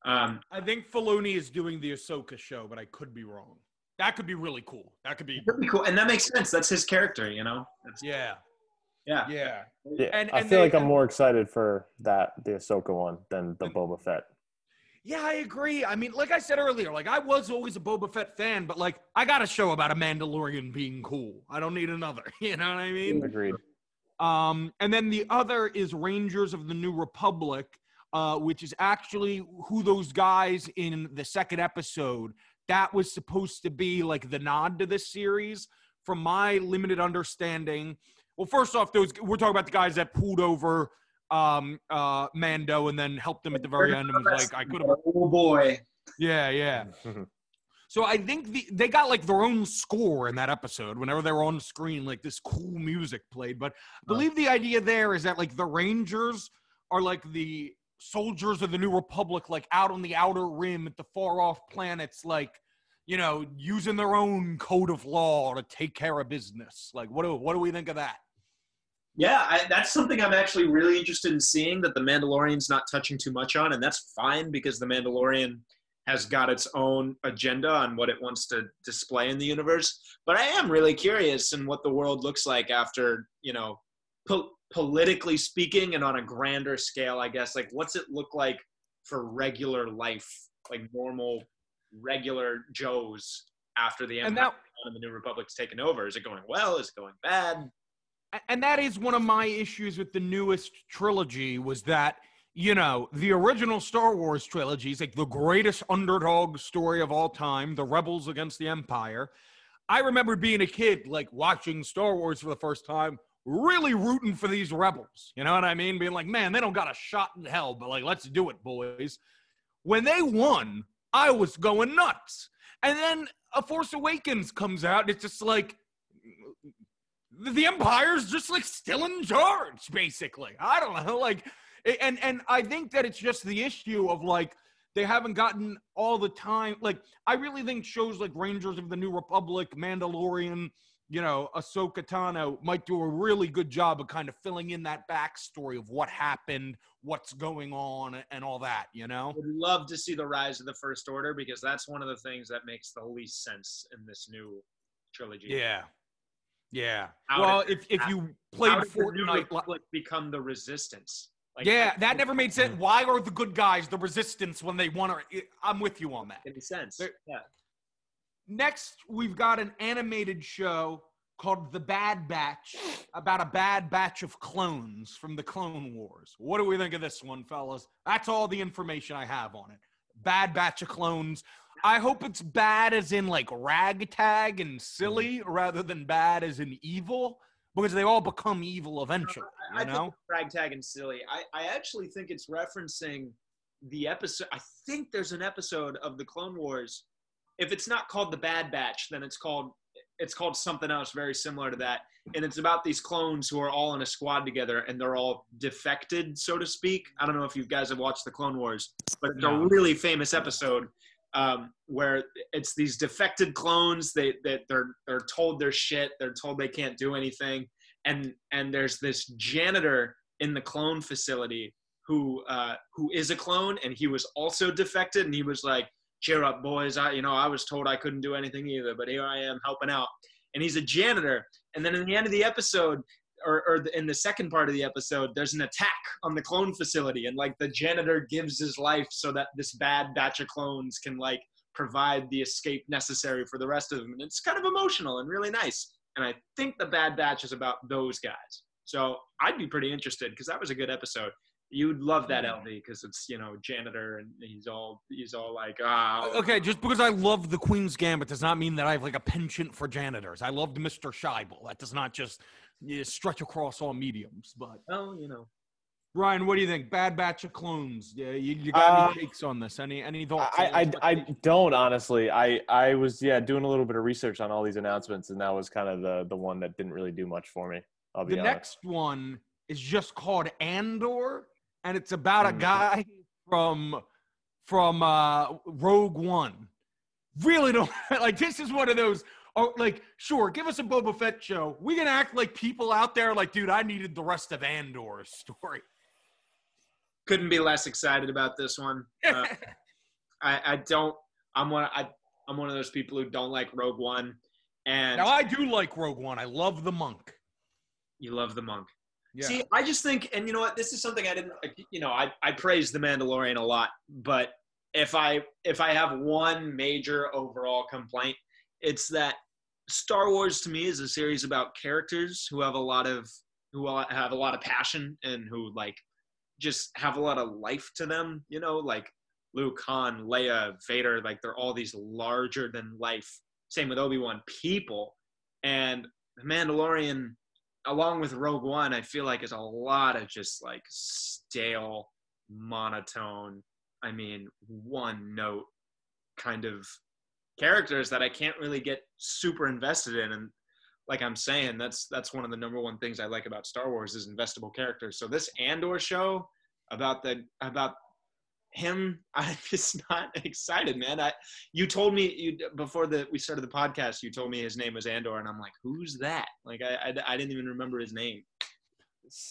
Um, I think Filoni is doing the Ahsoka show, but I could be wrong. That could be really cool. That could be pretty cool, and that makes sense. That's his character, you know. That's, yeah. Yeah. Yeah. Yeah, And- I and feel they- like I'm more excited for that the Ahsoka one than the Boba Fett. Yeah, I agree. I mean, like I said earlier, like I was always a Boba Fett fan, but like I got a show about a Mandalorian being cool. I don't need another. You know what I mean? Agreed. Um, and then the other is Rangers of the New Republic, uh, which is actually who those guys in the second episode that was supposed to be like the nod to this series. From my limited understanding, well, first off, those we're talking about the guys that pulled over um, uh, Mando and then helped him at the very end and was like, I could have Oh boy. yeah, yeah. So I think the, they got like their own score in that episode. Whenever they were on screen, like this cool music played. But I believe the idea there is that like the Rangers are like the soldiers of the New Republic, like out on the outer rim at the far off planets, like you know, using their own code of law to take care of business. Like, what do what do we think of that? Yeah, I, that's something I'm actually really interested in seeing that the Mandalorian's not touching too much on, and that's fine because the Mandalorian has got its own agenda on what it wants to display in the universe. But I am really curious in what the world looks like after, you know, po- politically speaking and on a grander scale, I guess. Like, what's it look like for regular life, like normal, regular Joes after the And Empire that and the New Republic's taken over? Is it going well? Is it going bad? And that is one of my issues with the newest trilogy was that you know the original star wars trilogy is like the greatest underdog story of all time the rebels against the empire i remember being a kid like watching star wars for the first time really rooting for these rebels. You know what i mean? Being like man they don't got a shot in hell but like let's do it boys. When they won i was going nuts. And then a force awakens comes out and it's just like the empire's just like still in charge basically. I don't know like and and i think that it's just the issue of like they haven't gotten all the time like i really think shows like rangers of the new republic mandalorian you know ahsoka tano might do a really good job of kind of filling in that backstory of what happened what's going on and all that you know would love to see the rise of the First Order because that's one of the things that makes the least sense in this new trilogy. yeah yeah How well did- if if you played did fortnite li- Republic become the Resistance? Like, yeah, I- that never made sense. Mm. Why are the good guys the resistance when they want to? I'm with you on that. any sense. There- yeah. Next, we've got an animated show called The Bad Batch about a bad batch of clones from the Clone Wars. What do we think of this one, fellas? That's all the information I have on it. Bad batch of clones. I hope it's bad as in like ragtag and silly mm-hmm. rather than bad as in evil because they all become evil eventually. You know? think ragtag and silly. I, I actually think it's referencing the episode. I think there's an episode of the Clone Wars. If it's not called the Bad Batch, then it's called it's called something else very similar to that. And it's about these clones who are all in a squad together and they're all defected, so to speak. I don't know if you guys have watched the Clone Wars, but it's No. a really famous episode um, where it's these defected clones. They that they're they're told they're shit. They're told they can't do anything. And and there's this janitor in the clone facility who uh, who is a clone, and he was also defected. And he was like, "Cheer up, boys! I you know I was told I couldn't do anything either, but here I am helping out." And he's a janitor. And then in the end of the episode, or, or the, in the second part of the episode, there's an attack on the clone facility, and like the janitor gives his life so that this bad batch of clones can like provide the escape necessary for the rest of them. And it's kind of emotional and really nice. And I think the Bad Batch is about those guys. So I'd be pretty interested because that was a good episode. You'd love that LD because it's you know janitor and he's all he's all like ah Okay, just because I love the Queen's Gambit does not mean that I have like a penchant for janitors. I loved Mr. Shaibel. That does not just yeah, stretch across all mediums. But well you know Ryan, what do you think? Bad batch of clones. Yeah, you, you got Uh, any takes on this? Any any thoughts? I, I, I don't honestly. I, I was yeah doing a little bit of research on all these announcements, and that was kind of the the one that didn't really do much for me. I'll be the honest. next one is just called Andor, and it's about a Mhm. guy from from uh, Rogue One. Really don't like. This is one of those. Oh, like sure, give us a Boba Fett show. We can act like people out there, like, dude, I needed the rest of Andor's story. Couldn't be less excited about this one. Uh, I, I don't. I'm one. I, I'm one of those people who don't like Rogue One, and now I do like Rogue One. I love the monk. you love the monk. See, I just think, and you know what? This is something I didn't. You know, I I praise the Mandalorian a lot, but if I if I have one major overall complaint, it's that Star Wars to me is a series about characters who have a lot of who have a lot of passion and who like just have a lot of life to them. You know, like Luke, Han, Leia, Vader. Like they're all these larger than life. Same with Obi Wan people, and the Mandalorian along with Rogue One, I feel like is a lot of just like stale, monotone. I mean, one note kind of characters that I can't really get super invested in. And like I'm saying, that's that's one of the number one things I like about Star Wars is investable characters. So this Andor show about the about him, I'm just not excited, man. I you told me you before the we started the podcast, you told me his name was Andor, and I'm like, who's that? Like I I, I didn't even remember his name.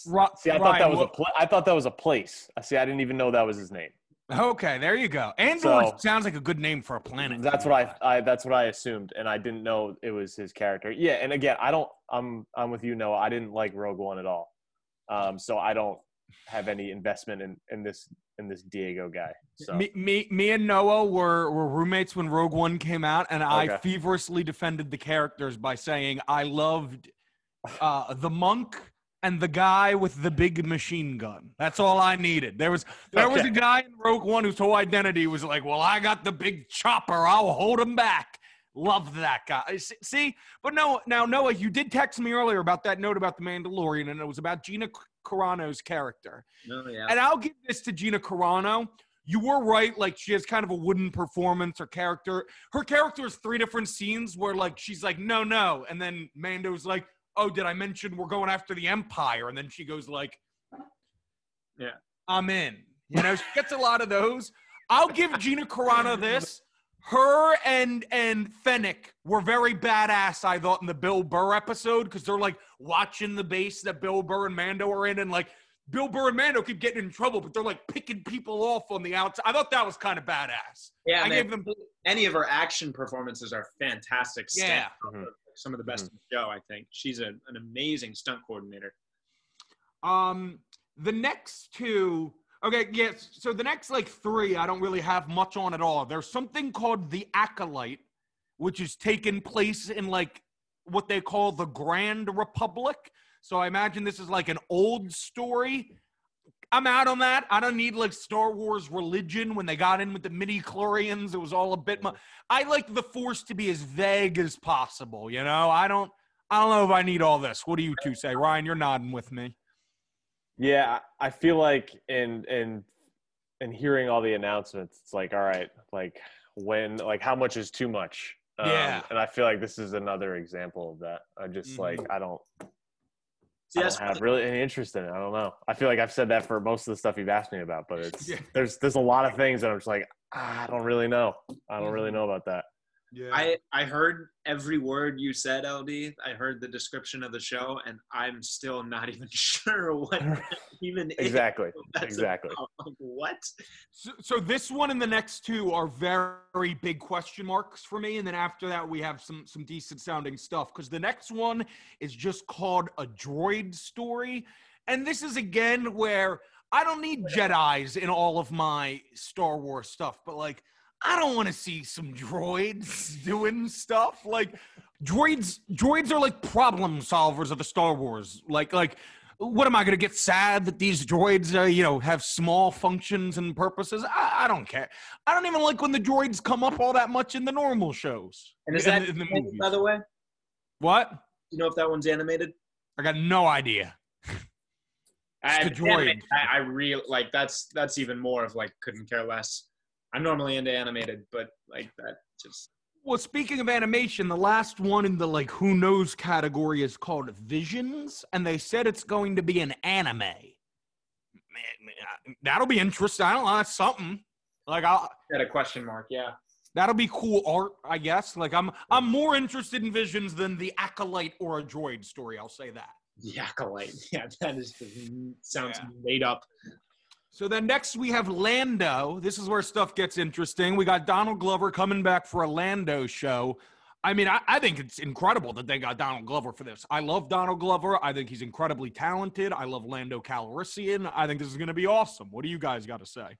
Ri- See, I thought that was a what- pla- I thought that was a place. I see. I didn't even know that was his name. Okay, there you go. Andor So- sounds like a good name for a planet. That's what I, I that's what I assumed, and I didn't know it was his character. Yeah, and again, I don't. I'm I'm with you, Noah. I didn't like Rogue One at all, um, so I don't have any investment in in this in this Diego guy. So Me, me, me and Noah were, were roommates when Rogue One came out, and I Okay. feverishly defended the characters by saying I loved uh, the monk and the guy with the big machine gun. That's all I needed. There was there was a guy in Rogue One whose whole identity was like, "Well, I got the big chopper. I'll hold him back." Loved that guy. See, but no, now Noah, you did text me earlier about that note about the Mandalorian, and it was about Gina Carano's character. No, yeah. And I'll give this to Gina Carano. You were right. Like she has kind of a wooden performance or character. Her character is three different scenes where like she's like, no, no. And then Mando's like, oh, did I mention we're going after the Empire? And then she goes like, Yeah. I'm in. You know, she gets a lot of those. I'll give Gina Carano this. Her and and Fennec were very badass, I thought, in the Bill Burr episode because they're like watching the base that Bill Burr and Mando are in, and like Bill Burr and Mando keep getting in trouble, but they're like picking people off on the outside. I thought that was kind of badass. yeah, I man, gave them any of her action performances are fantastic. Yeah. Stand- Some of the best in the show, I think. She's a, an amazing stunt coordinator. Um, the next two, okay, yes. So the next like three, I don't really have much on at all. There's something called the Acolyte, which is taking place in like what they call the Grand Republic. So I imagine this is like an old story. I'm out on that. I don't need like Star Wars religion when they got in with the midi chlorians. It was all a bit. Mu- I like the Force to be as vague as possible. You know, I don't. I don't know if I need all this. What do you two say, Ryan? You're nodding with me. Yeah, I feel like in in in hearing all the announcements, it's like, all right, like when, like how much is too much? Um, Yeah. and I feel like this is another example of that. I just like I don't See, I don't have really any interest in it. I don't know. I feel like I've said that for most of the stuff you've asked me about, but it's Yeah. there's there's a lot of things that I'm just like ah, I don't really know. I don't really know about that. Yeah. I, I heard every word you said, LD. I heard the description of the show, and I'm still not even sure what that even is. Exactly. That's Exactly. about. Like, what? So, so this one and the next two are very big question marks for me, and then after that we have some some decent sounding stuff because the next one is just called a droid story, and this is again where I don't need Jedi's in all of my Star Wars stuff, but like I don't want to see some droids doing stuff like droids. Droids are like problem solvers of the Star Wars, like like what am I going to get sad that these droids, uh, you know, have small functions and purposes? I, I don't care. I don't even like when the droids come up all that much in the normal shows. And is in that in the animated, movies. by the way? What? Do you know if that one's animated? I got no idea. I, the droid. I, I real like that's that's even more of like couldn't care less. I'm normally into animated, but like that just Well, speaking of animation, the last one in the like who knows category is called Visions, and they said it's going to be an anime. Man, That'll be interesting. I don't know. That's something. Like I'll, Got a question mark. Yeah. that'll be cool art, I guess. Like I'm I'm more interested in Visions than the Acolyte or a Droid story. I'll say that. The acolyte. Yeah, that is sounds Yeah. made up. So then next we have Lando. This is where stuff gets interesting. We got Donald Glover coming back for a Lando show. I mean, I, I think it's incredible that they got Donald Glover for this. I love Donald Glover. I think he's incredibly talented. I love Lando Calrissian. I think this is going to be awesome. What do you guys got to say?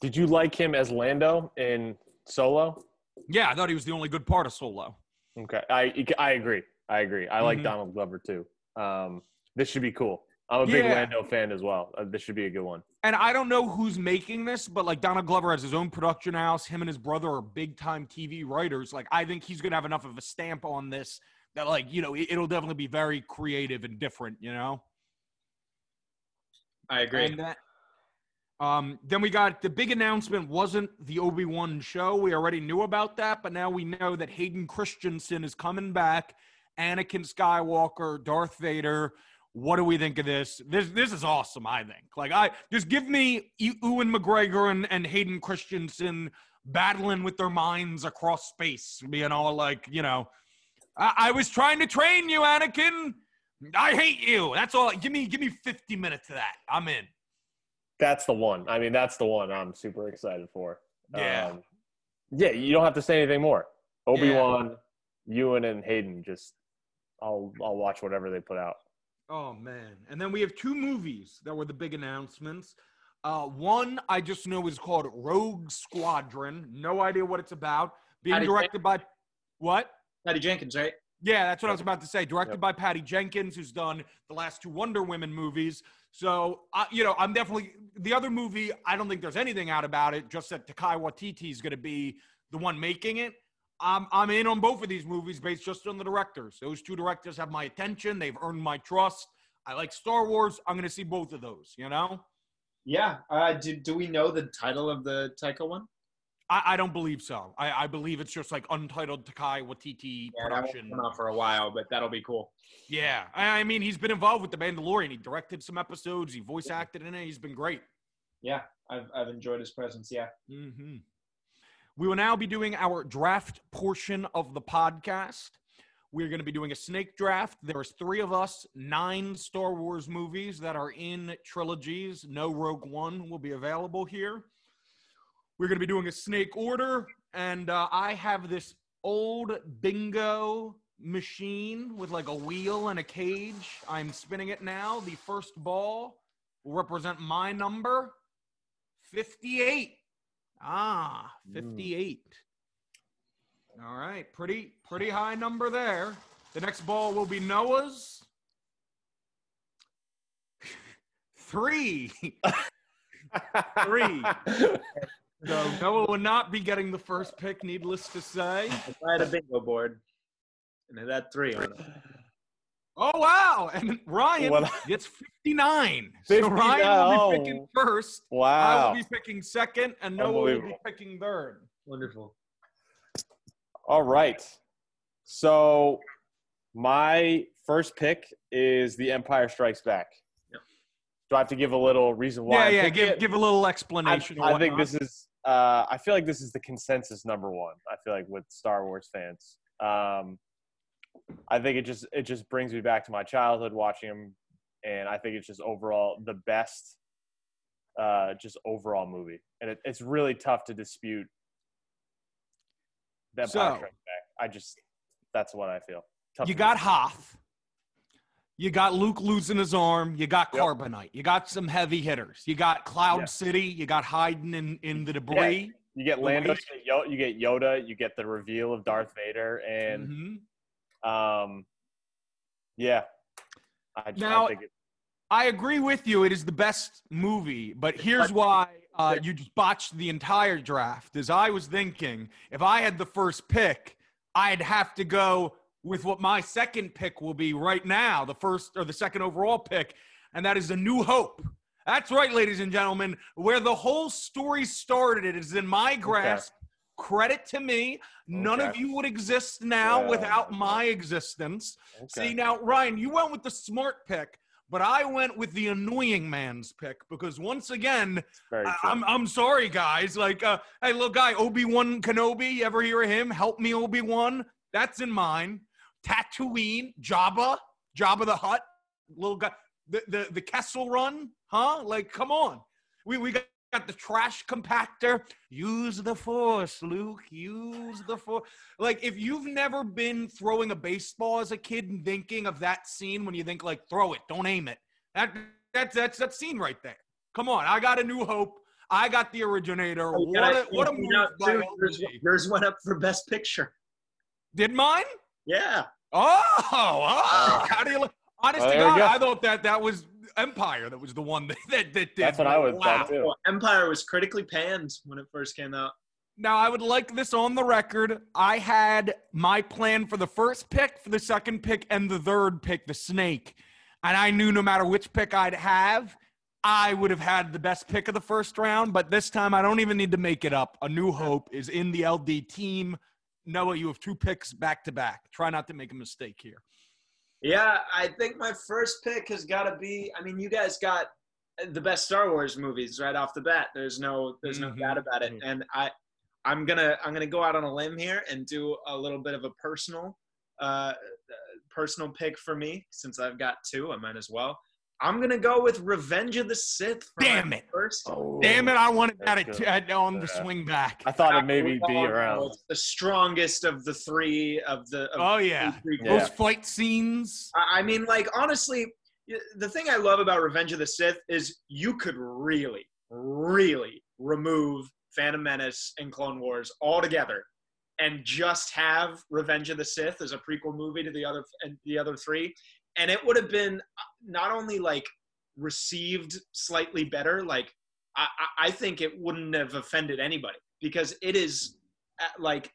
Did you like him as Lando in Solo? Yeah, I thought he was the only good part of Solo. Okay, I I agree. I agree. I like Mhm. Donald Glover too. Um, this should be cool. I'm a big Yeah. Lando fan as well. Uh, this should be a good one. And I don't know who's making this, but like Donald Glover has his own production house. Him and his brother are big time TV writers. Like I think he's gonna have enough of a stamp on this that like you know it, it'll definitely be very creative and different. You know. I agree. And that, um, then we got the big announcement wasn't the Obi Wan show. We already knew about that, but now we know that Hayden Christensen is coming back. Anakin Skywalker, Darth Vader. What do we think of this? This this is awesome. I think. Like I just give me Ewan McGregor and, and Hayden Christensen battling with their minds across space, being all like, you know, I, I was trying to train you, Anakin. I hate you. That's all. Give me give me 50 minutes of that. I'm in. That's the one. I mean, that's the one I'm super excited for. Yeah. Um, yeah, you don't have to say anything more. Obi Wan, Ewan, and Hayden. Just I'll I'll watch whatever they put out. Oh man! And then we have two movies that were the big announcements. Uh, one I just know is called Rogue Squadron. No idea what it's about. Being Patty directed by what? Patty Jenkins, right? Yeah, that's what I was about to say. Directed Yep. by Patty Jenkins, who's done the last two Wonder Women movies. So, uh, you know, I'm definitely the other movie. I don't think there's anything out about it. Just that Taika Waititi is going to be the one making it. I'm I'm in on both of these movies based just on the directors. Those two directors have my attention. They've earned my trust. I like Star Wars. I'm going to see both of those. You know, Yeah. Uh, do, do we know the title of the Taika one? I, I don't believe so. I, I believe it's just like untitled Taika Waititi Yeah, production. for a while, but that'll be cool. Yeah, I I mean, he's been involved with the Mandalorian. He directed some episodes. He voice acted in it. He's been great. Yeah, I've, I've enjoyed his presence. Yeah. hmm We will now be doing our draft portion of the podcast. We're going to be doing a snake draft. There's three of us, nine Star Wars movies that are in trilogies. No Rogue One will be available here. We're going to be doing a snake order, and uh, I have this old bingo machine with like a wheel and a cage. I'm spinning it now. The first ball will represent my number 58. Ah, 58. All right, pretty pretty high number there. The next ball will be Noah's. 3. Three. So Noah will not be getting the first pick, needless to say. If I had a bingo board and it had three on it. Oh wow! And Ryan What- gets 59. So 59, Ryan will be oh. picking first. Wow. I will be picking second, and Noah will be picking third. Wonderful. All right. So my first pick is The Empire Strikes Back. Yep. Do I have to give a little reason why? yeah, I'm yeah. Give it? give a little explanation. or I think this is. Uh, I feel like this is the consensus number one. I feel like with Star Wars fans. Um, I think it just it just brings me back to my childhood watching them, and I think it's just overall the best, uh, just overall movie, and it, it's really tough to dispute. that. So- I just that's what I feel. Tough you got dispute. Hoth. You got Luke losing his arm. You got Yep. Carbonite. You got some heavy hitters. You got Cloud Yeah. City. You got hiding in, in the debris. You get Lando, you get, Yo- you get Yoda, you get the reveal of Darth Vader, and Mhm. Um, yeah, I, Now- I think it, I agree with you. It is the best movie, but here's why uh, you just botched the entire draft. As I was thinking, if I had the first pick, I'd have to go with what my second pick will be right now, the first or the second overall pick, and that is A New Hope. That's right, ladies and gentlemen. Where the whole story started, it is in my grasp. Credit to me. None of you would exist now Yeah. without my existence. Okay. See, now, Ryan, you went with the smart pick, but I went with the annoying man's pick because once again, I, true. I'm I'm sorry, guys. Like, uh, hey, little guy, Obi Wan Kenobi. You ever hear of him? Help me, Obi Wan. That's in mine. Tatooine, Jabba, Jabba the Hutt, little guy. The the the Kessel Run, huh? Like, come on. We we got. Got the trash compactor. Use the force, Luke. Use the force. Like, if you've never been throwing a baseball as a kid and thinking of that scene when you think like, throw it, don't aim it. That that's that's that scene right there. Come on, I got a new hope. I got the originator. Oh, What yeah, a, what a you move know, by dude, yours, LD. yours up for best picture. Did mine? Yeah. Oh, oh. How do you? Look? Honest Well, to God. I thought that that was Empire. That was the one that that, that did. That's what I would wow. thought too. Well, Empire was critically panned when it first came out. Now, I would like this on the record. I had my plan for the first pick, for the second pick, and the third pick, the snake. And I knew no matter which pick I'd have, I would have had the best pick of the first round. But this time, I don't even need to make it up. A New Hope is in the LD team. Noah, you have two picks back to back. Try not to make a mistake here. Yeah, I think my first pick has got to be. I mean, you guys got the best Star Wars movies right off the bat. There's no, there's no Mhm. doubt about it. And I, I'm gonna, I'm gonna go out on a limb here and do a little bit of a personal, uh, personal pick for me since I've got two. I might as well. I'm gonna go with Revenge of the Sith. for my Damn it. First. Oh, Damn it, I wanted that That's at, at, on the Yeah. swing back. I thought it maybe be around. It's the strongest of the three of the. Of Oh, yeah. three Yeah. Those fight scenes. I I mean, like honestly, the thing I love about Revenge of the Sith is you could really, really remove Phantom Menace and Clone Wars altogether, and just have Revenge of the Sith as a prequel movie to the other and the other three, and it would have been not only like received slightly better, like I, I I think it wouldn't have offended anybody because it is uh, like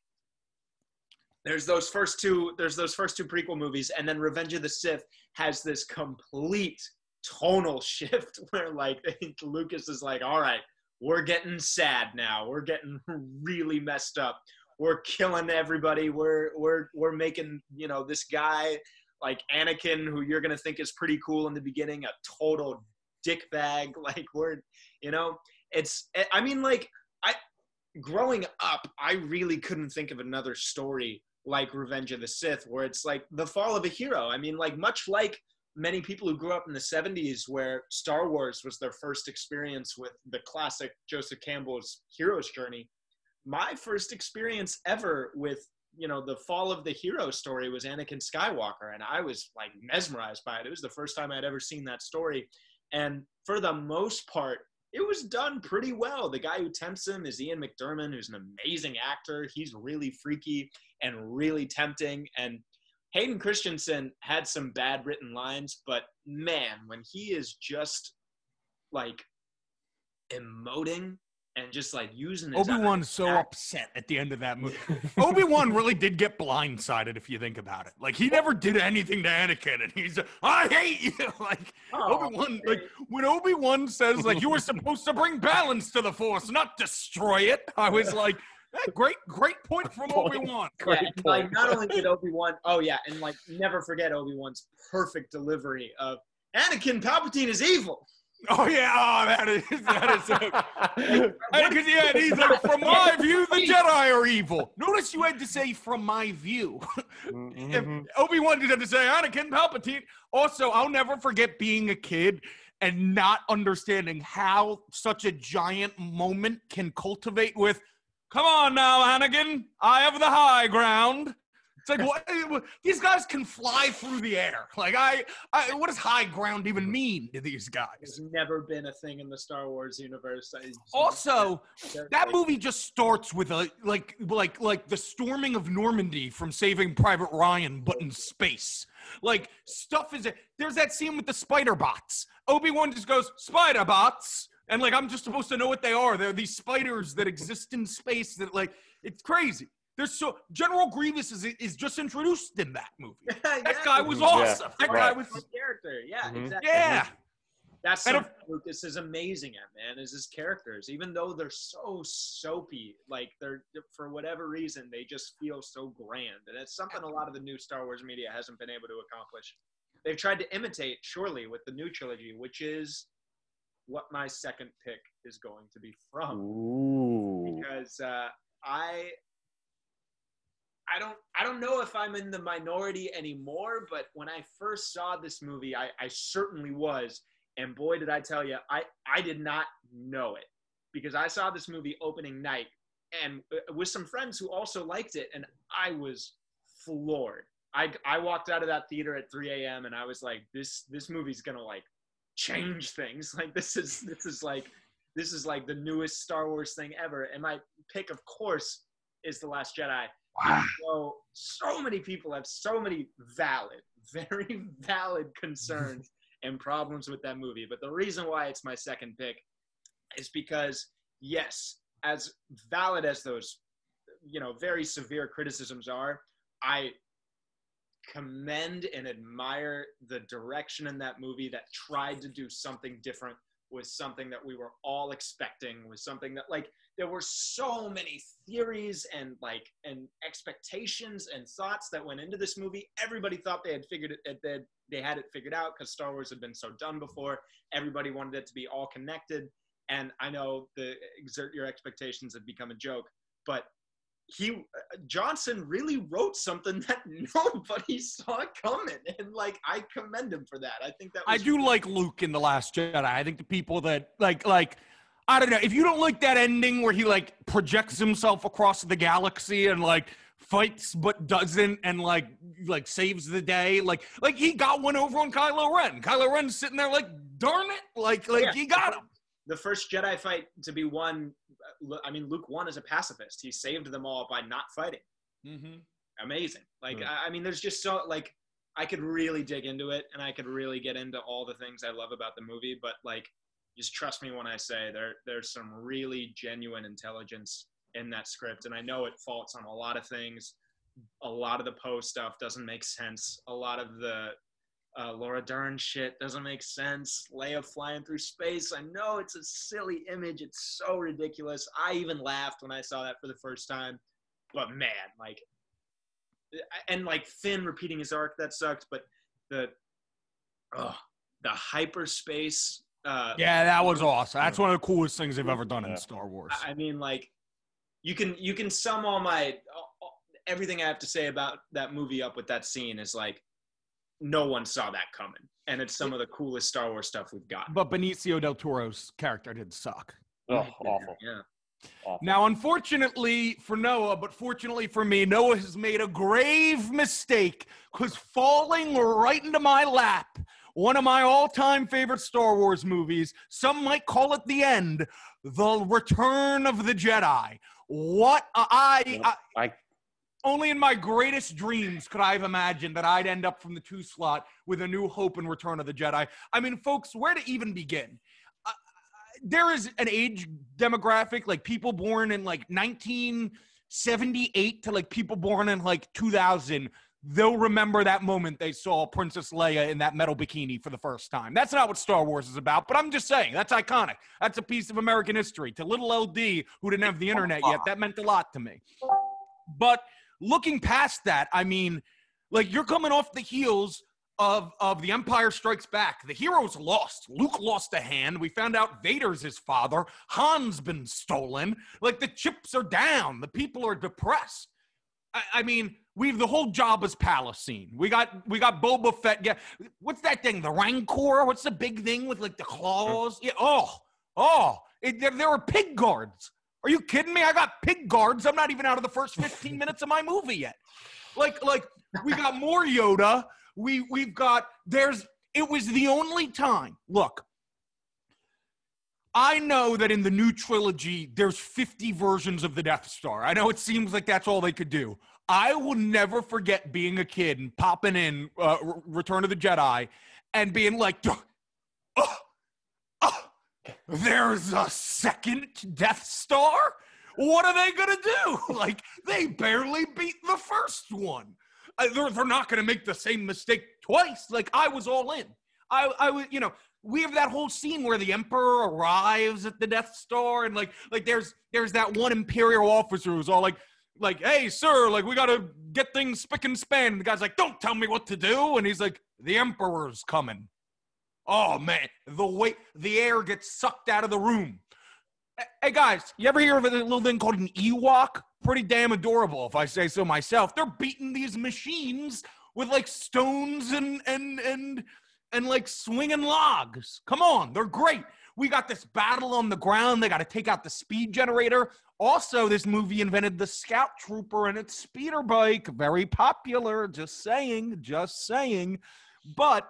there's those first two there's those first two prequel movies and then revenge of the sith has this complete tonal shift where like lucas is like all right we're getting sad now. We're getting really messed up. We're killing everybody. We're we're we're making you know this guy like anakin who you're gonna think is pretty cool in the beginning a total dick bag like we're you know it's eh, i mean like i growing up i really couldn't think of another story like Revenge of the Sith, where it's like the fall of a hero. I mean, like much like many people who grew up in the 70s, where Star Wars was their first experience with the classic Joseph Campbell's hero's journey. My first experience ever with you know the fall of the hero story was Anakin Skywalker, and I was like mesmerized by it. It was the first time I'd ever seen that story, and for the most part, it was done pretty well. The guy who tempts him is Ian McDiarmid, who's an amazing actor. He's really freaky and really tempting. And Hayden Christensen had some bad written lines, but man, when he is just like emoting and just like using Obi Wan's so act- upset at the end of that movie. Obi Wan really did get blindsided if you think about it. Like he never did anything to Anakin, and he's I hate you. Like Oh, Obi Wan, like when Obi Wan says like you were supposed to bring balance to the Force, not destroy it. I was like, eh, great, great point from Obi Wan. Yeah, Great and, like point. not only did Obi Wan, oh yeah, and like never forget Obi Wan's perfect delivery of Anakin Palpatine is evil. Oh yeah, oh that is that is. So, Because yeah, he's like, from my view, the Jedi are evil. Notice you had to say from my view. Mhm. Obi Wan did have to say Anakin Palpatine. Also, I'll never forget being a kid and not understanding how such a giant moment can cultivate with, "Come on now, Anakin, I have the high ground." It's like eh, what, these guys can fly through the air. Like I, I, what does high ground even mean to these guys? There's never been a thing in the Star Wars universe. Also, that movie just starts with a like like like the storming of Normandy from Saving Private Ryan, but in space. Like stuff is there's that scene with the spider bots. Obi Wan just goes spider bots, and like I'm just supposed to know what they are. They're these spiders that exist in space. That like it's crazy. There's so General Grievous is is just introduced in that movie. That yeah, guy was he's Yeah, awesome. That guy was a character. Yeah, Mhm. exactly. yeah. That's And something Lucas is amazing at, man. Is his characters, even though they're so soapy, like they're for whatever reason they just feel so grand, and it's something a lot of the new Star Wars media hasn't been able to accomplish. They've tried to imitate, surely, with the new trilogy, which is what my second pick is going to be from Ooh. because uh, I I don't I don't know if I'm in the minority anymore, but when I first saw this movie, I, I certainly was, and boy did I tell you, I I did not know it because I saw this movie opening night and uh, with some friends who also liked it, and I was floored. I I walked out of that theater at 3 a.m. and I was like, this this movie's gonna like change things. Like this is this is like this is like the newest Star Wars thing ever. And my pick, of course, is The Last Jedi. Wow. So so many people have so many valid, very valid concerns and problems with that movie. But the reason why it's my second pick is because yes, as valid as those, you know, very severe criticisms are, I commend and admire the direction in that movie that tried to do something different with something that we were all expecting was something that like there were so many theories and like and expectations and thoughts that went into this movie. Everybody thought they had figured it that they had it figured out because star wars had been so done before. Everybody wanted it to be all connected. And i know the exert your expectations have become a joke but he Johnson really wrote something that nobody saw coming, and like I commend him for that. I think that I do like Luke in the Last Jedi. I think the people that like like I don't know if you don't like that ending where he like projects himself across the galaxy and like fights but doesn't and like like saves the day like like he got one over on Kylo Ren. Kylo Ren's sitting there like darn it like like Yeah. he got him. the first Jedi fight to be won. I mean, Luke one is a pacifist. He saved them all by not fighting. Mm-hmm. Amazing. Like Hmm. I I mean, there's just so like I could really dig into it, and I could really get into all the things I love about the movie. But like, just trust me when I say there there's some really genuine intelligence in that script, and I know it faults on a lot of things. A lot of the Poe stuff doesn't make sense. A lot of the uh, Laura Dern shit doesn't make sense. Leia flying through space. I know it's a silly image. It's so ridiculous. I even laughed when I saw that for the first time. But man, like, and like Finn repeating his arc that sucked. But the, oh, the hyperspace. Uh, Yeah, that was awesome. That's one of the coolest things they've ever done in Star Wars. I mean, like, you can you can sum all my everything I have to say about that movie up with that scene is like, no one saw that coming, and it's some of the coolest Star Wars stuff we've got. But Benicio del Toro's character did suck. Oh, awful. Yeah. awful. Now, unfortunately for Noah, but fortunately for me, Noah has made a grave mistake because falling right into my lap, one of my all time favorite Star Wars movies, some might call it the end, The Return of the Jedi. What I, I, I only in my greatest dreams could I have imagined that I'd end up from the two slot with a new hope and Return of the Jedi. I mean, folks, where to even begin? Uh, there is an age demographic, like people born in like 1978 to like people born in like 2000. They'll remember that moment they saw Princess Leia in that metal bikini for the first time. That's not what Star Wars is about, but I'm just saying that's iconic. That's a piece of American history. To little LD who didn't have the internet yet, that meant a lot to me. But looking past that, I mean, like you're coming off the heels of of the Empire Strikes Back. The heroes lost. Luke lost a hand. We found out Vader's his father. Han's been stolen. Like the chips are down. The people are depressed. I, I mean, we've the whole Jabba's palace scene. We got we got Boba Fett. Yeah, what's that thing? The Rancor. What's the big thing with like the claws? Yeah. Oh, oh. It, there, there were pig guards. Are you kidding me? I got pig guards. I'm not even out of the first 15 minutes of my movie yet. Like, like we got more Yoda. We we've got there's it was the only time. Look, I know that in the new trilogy, there's 50 versions of the Death Star. I know it seems like that's all they could do. I will never forget being a kid and popping in uh, Return of the Jedi and being like, oh, there's a second Death Star? What are they going to do? Like, they barely beat the first one. Uh, they're, they're not going to make the same mistake twice. Like, I was all in. I, I was, you know, we have that whole scene where the emperor arrives at the Death Star, and like like there's there's that one Imperial officer who's all like like, hey, sir, like we gotta get things spick and span. And the guy's like, don't tell me what to do, and he's like, the emperor's coming. Oh man, the way the air gets sucked out of the room. Hey guys, you ever hear of a little thing called an Ewok? Pretty damn adorable, if I say so myself. They're beating these machines with like stones and and and and like swinging logs. Come on, they're great. We got this battle on the ground. They got to take out the speed generator. Also, this movie invented the Scout Trooper and its speeder bike. Very popular. Just saying, just saying. But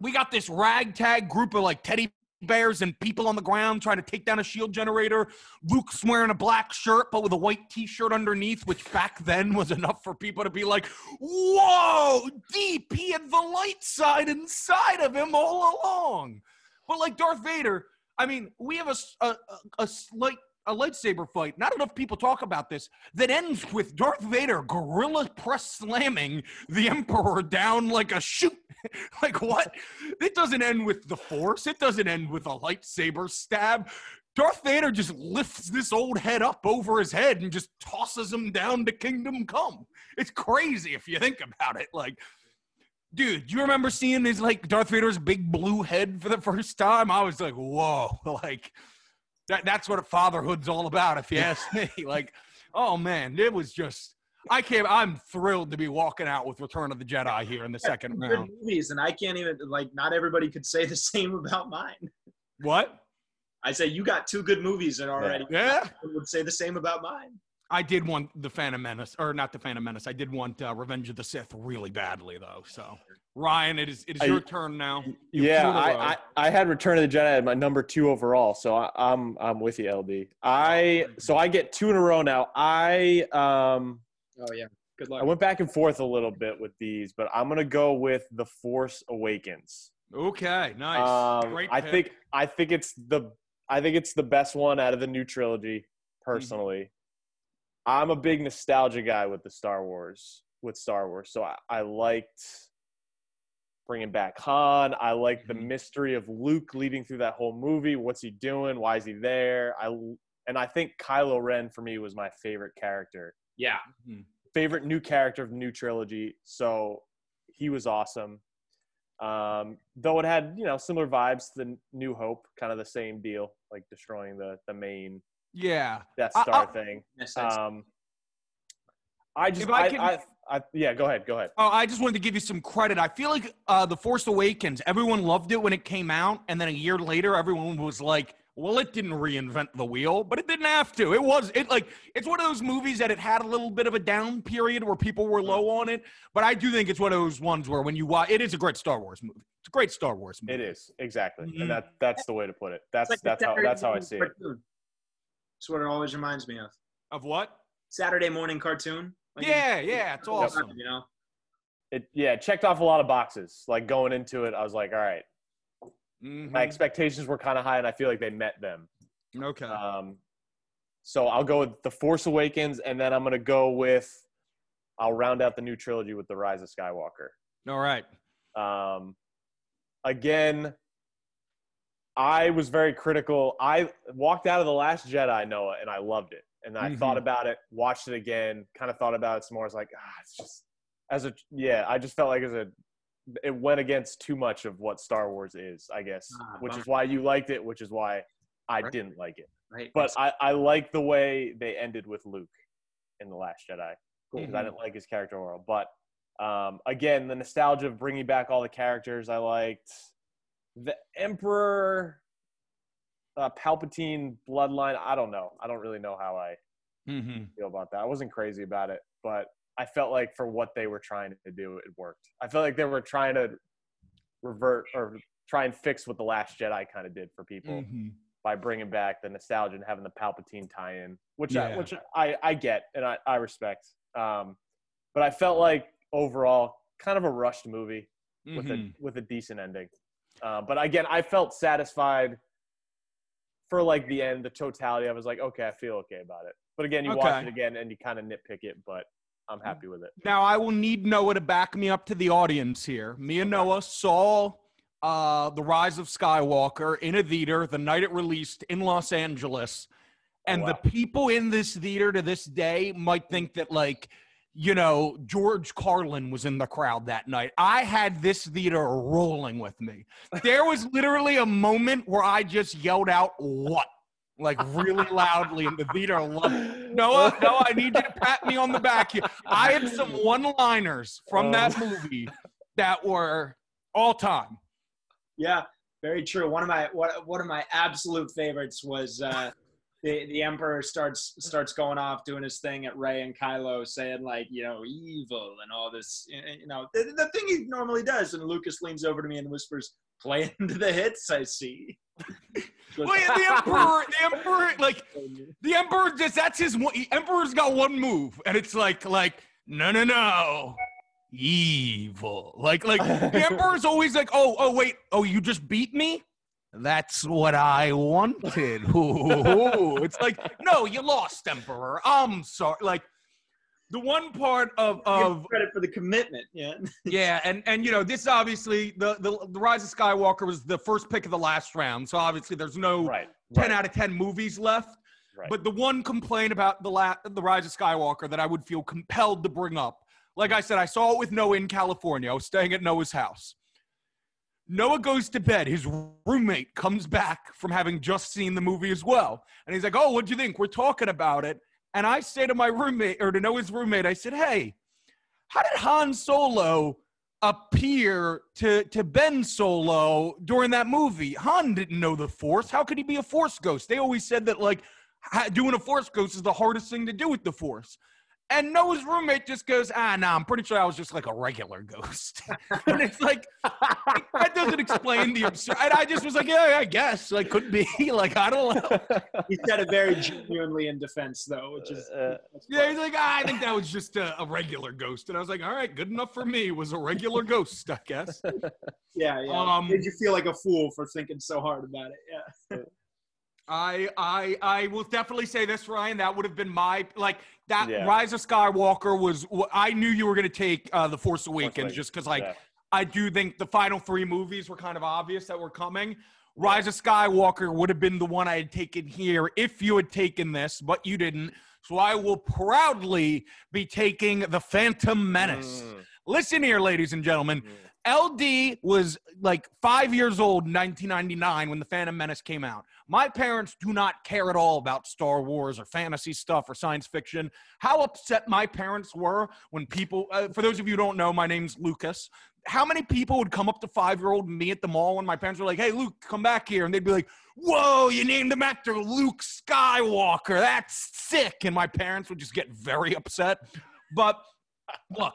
we got this ragtag group of like teddy bears and people on the ground trying to take down a shield generator. Luke's wearing a black shirt, but with a white t shirt underneath, which back then was enough for people to be like, whoa, deep. He had the light side inside of him all along. But like Darth Vader, I mean, we have a, a, a slight a lightsaber fight. Not enough people talk about this. That ends with Darth Vader gorilla press slamming the Emperor down like a shoot. like what? It doesn't end with the Force. It doesn't end with a lightsaber stab. Darth Vader just lifts this old head up over his head and just tosses him down to Kingdom Come. It's crazy if you think about it. Like, dude, you remember seeing his like Darth Vader's big blue head for the first time? I was like, whoa, like that, that's what fatherhood's all about, if you ask me. Like, oh man, it was just I can't. I'm thrilled to be walking out with Return of the Jedi here in the second round. movies, and I can't even like. Not everybody could say the same about mine. What? I say you got two good movies and already. Yeah. I would say the same about mine. I did want the Phantom Menace, or not the Phantom Menace. I did want uh, Revenge of the Sith really badly, though. So, Ryan, it is it is I- your turn now. You yeah, flew in a row. I, I, I had Return of the Jedi at my number two overall, so I, I'm I'm with you, LD. I so I get two in a row now. I um Oh yeah. Good luck. I went back and forth a little bit with these, but I'm gonna go with The Force Awakens. okay, nice. Um, Great. I pick. think I think it's the I think it's the best one out of the new trilogy. Personally, I'm a big nostalgia guy with the Star Wars with Star Wars, so I, I liked bringing back Han. I like the Mhm. mystery of Luke leading through that whole movie. What's he doing? Why is he there? I and I think Kylo Ren for me was my favorite character yeah. favorite new character of the new trilogy. So he was awesome. Um, though it had you know similar vibes to the New Hope, kind of the same deal, like destroying the the main Yeah. Death Star I- thing. Yes, Um, I just If I I, can- I, I, yeah, go ahead, go ahead. Oh, I just wanted to give you some credit. I feel like uh, The Force Awakens, everyone loved it when it came out. And then a year later, everyone was like, well, it didn't reinvent the wheel, but it didn't have to. It was, it like, it's one of those movies that it had a little bit of a down period where people were low on it. But I do think it's one of those ones where when you watch, it is a great Star Wars movie. It's a great Star Wars movie. It is exactly, Mhm. and that that's the way to put it. That's like that's how that's how I see it. cartoon. That's what it always reminds me of. Of what? Saturday morning cartoon. Like, Yeah, yeah, it's awesome. You know. It yeah, checked off a lot of boxes. Like going into it, I was like, all right, Mhm. my expectations were kind of high, and I feel like they met them. Okay. Um, so I'll go with The Force Awakens, and then I'm going to go with, I'll round out the new trilogy with The Rise of Skywalker. All right. Um, again, I was very critical. I walked out of The Last Jedi, Noah, and I loved it. And I Mhm. thought about it, watched it again, kind of thought about it some more. I was like, ah, it's just, as a, yeah, I just felt like as a, it went against too much of what Star Wars is, I guess, Ah, which is why you liked it, which is why I Right. didn't like it. Right. But I, I like the way they ended with Luke in The Last Jedi because I Mhm. didn't like his character overall. But um, again, the nostalgia of bringing back all the characters I liked. The Emperor, uh, Palpatine bloodline. I don't know. I don't really know how I Mm-hmm. feel about that. I wasn't crazy about it, but I felt like for what they were trying to do, it worked. I felt like they were trying to revert or try and fix what The Last Jedi kind of did for people Mm-hmm. by bringing back the nostalgia and having the Palpatine tie-in, which I, which I, I get and I, I respect. Um, but I felt like overall kind of a rushed movie with Mm-hmm. a with a decent ending. Uh, but again, I felt satisfied for like the end, the totality. I was like, okay, I feel okay about it. But again, you watch it again and you kind of nitpick it, but I'm happy with it. Now I will need Noah to back me up to the audience here. Me and Noah saw uh, The Rise of Skywalker in a theater the night it released in Los Angeles. And wow. the people in this theater to this day might think that, like, you know, George Carlin was in the crowd that night. I had this theater rolling with me. There was literally a moment where I just yelled out, What? Like really loudly, and the theater. Noah, Noah, I need you to pat me on the back here. I had some one liners from that movie that were all time. Yeah, very true. One of my one, one of my absolute favorites was uh, the the Emperor starts starts going off doing his thing at Rey and Kylo, saying like you know evil and all this. You know the, the thing he normally does, and Lucas leans over to me and whispers, "Play into the hits, I see." Well, the emperor, the emperor, like the emperor, just that's his. one- Emperor's got one move, and it's like, like, no, no, no, evil. Like, like the emperor's always like, oh, oh, wait, oh, you just beat me. That's what I wanted. Ooh. It's like, no, you lost, emperor. I'm sorry. Like, the one part of of credit for the commitment. Yeah. yeah, and and you know this obviously the, the the Rise of Skywalker was the first pick of the last round, so obviously there's no right. ten right, out of ten movies left. right. But the one complaint about the la- the Rise of Skywalker that I would feel compelled to bring up, like I said, I saw it with Noah in California. I was staying at Noah's house. Noah goes to bed. His roommate comes back from having just seen the movie as well, and he's like, "Oh, what'd you think? We're talking about it." And I say to my roommate or to Noah's roommate, I said, "Hey, how did Han Solo appear to to Ben Solo during that movie? Han didn't know the Force. How could he be a Force ghost? They always said that like doing a Force ghost is the hardest thing to do with the Force." And Noah's roommate just goes, "Ah, no, I'm pretty sure I was just like a regular ghost." and it's like that doesn't explain the absurd. And I just was like, "Yeah, I guess. Like, could be. like, I don't know." he said it very genuinely in defense, though, which is Uh, Yeah, he's like, ah, I think that was just a, a regular ghost. And I was like, all right, good enough for me. It was a regular ghost, I guess. yeah, yeah. Um, Made you feel like a fool for thinking so hard about it. Yeah. I I I will definitely say this, Ryan. That would have been my like that. Yeah. Rise of Skywalker was. I knew you were going to take uh, the Force Awakens Awakens, just because like yeah. I do think the final three movies were kind of obvious that were coming. Rise of Skywalker would have been the one I had taken here if you had taken this, but you didn't. So I will proudly be taking the Phantom Menace. Mm, Listen here, ladies and gentlemen. mm. LD was like five years old in 1999 when The Phantom Menace came out. My parents do not care at all about Star Wars or fantasy stuff or science fiction. How upset my parents were when people, uh, for those of you who don't know, my name's Lucas. How many people would come up to five year old me at the mall when my parents were like, hey, Luke, come back here? And they'd be like, whoa, you named him after Luke Skywalker. That's sick. And my parents would just get very upset. But look,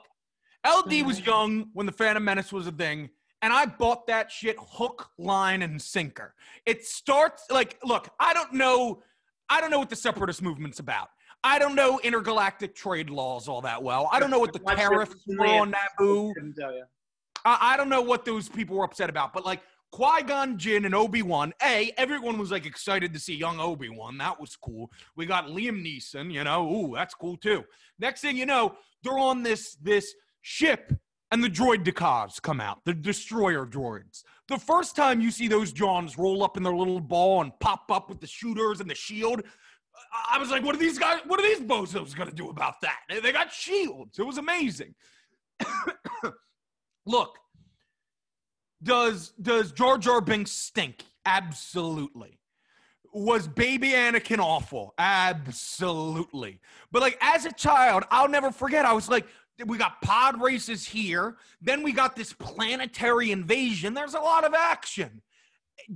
LD was young when the Phantom Menace was a thing, and I bought that shit hook, line, and sinker. It starts like, look, I don't know, I don't know what the separatist movement's about. I don't know intergalactic trade laws all that well. I don't know what the tariffs were on Naboo. Couldn't tell you. I, I don't know what those people were upset about, but like Qui Gon Jinn and Obi Wan, A, everyone was like excited to see young Obi Wan. That was cool. We got Liam Neeson, you know, ooh, that's cool too. Next thing you know, they're on this this ship and the droidekas come out, the destroyer droids. The first time you see those Johns roll up in their little ball and pop up with the shooters and the shield, I- was like, what are these guys, what are these bozos gonna do about that? They- They got shields. It was amazing. Look, does does Jar Jar Binks stink? Absolutely. Was baby Anakin awful? Absolutely. But like as a child, I'll never forget. I was like, we got pod races here. Then we got this planetary invasion. There's a lot of action.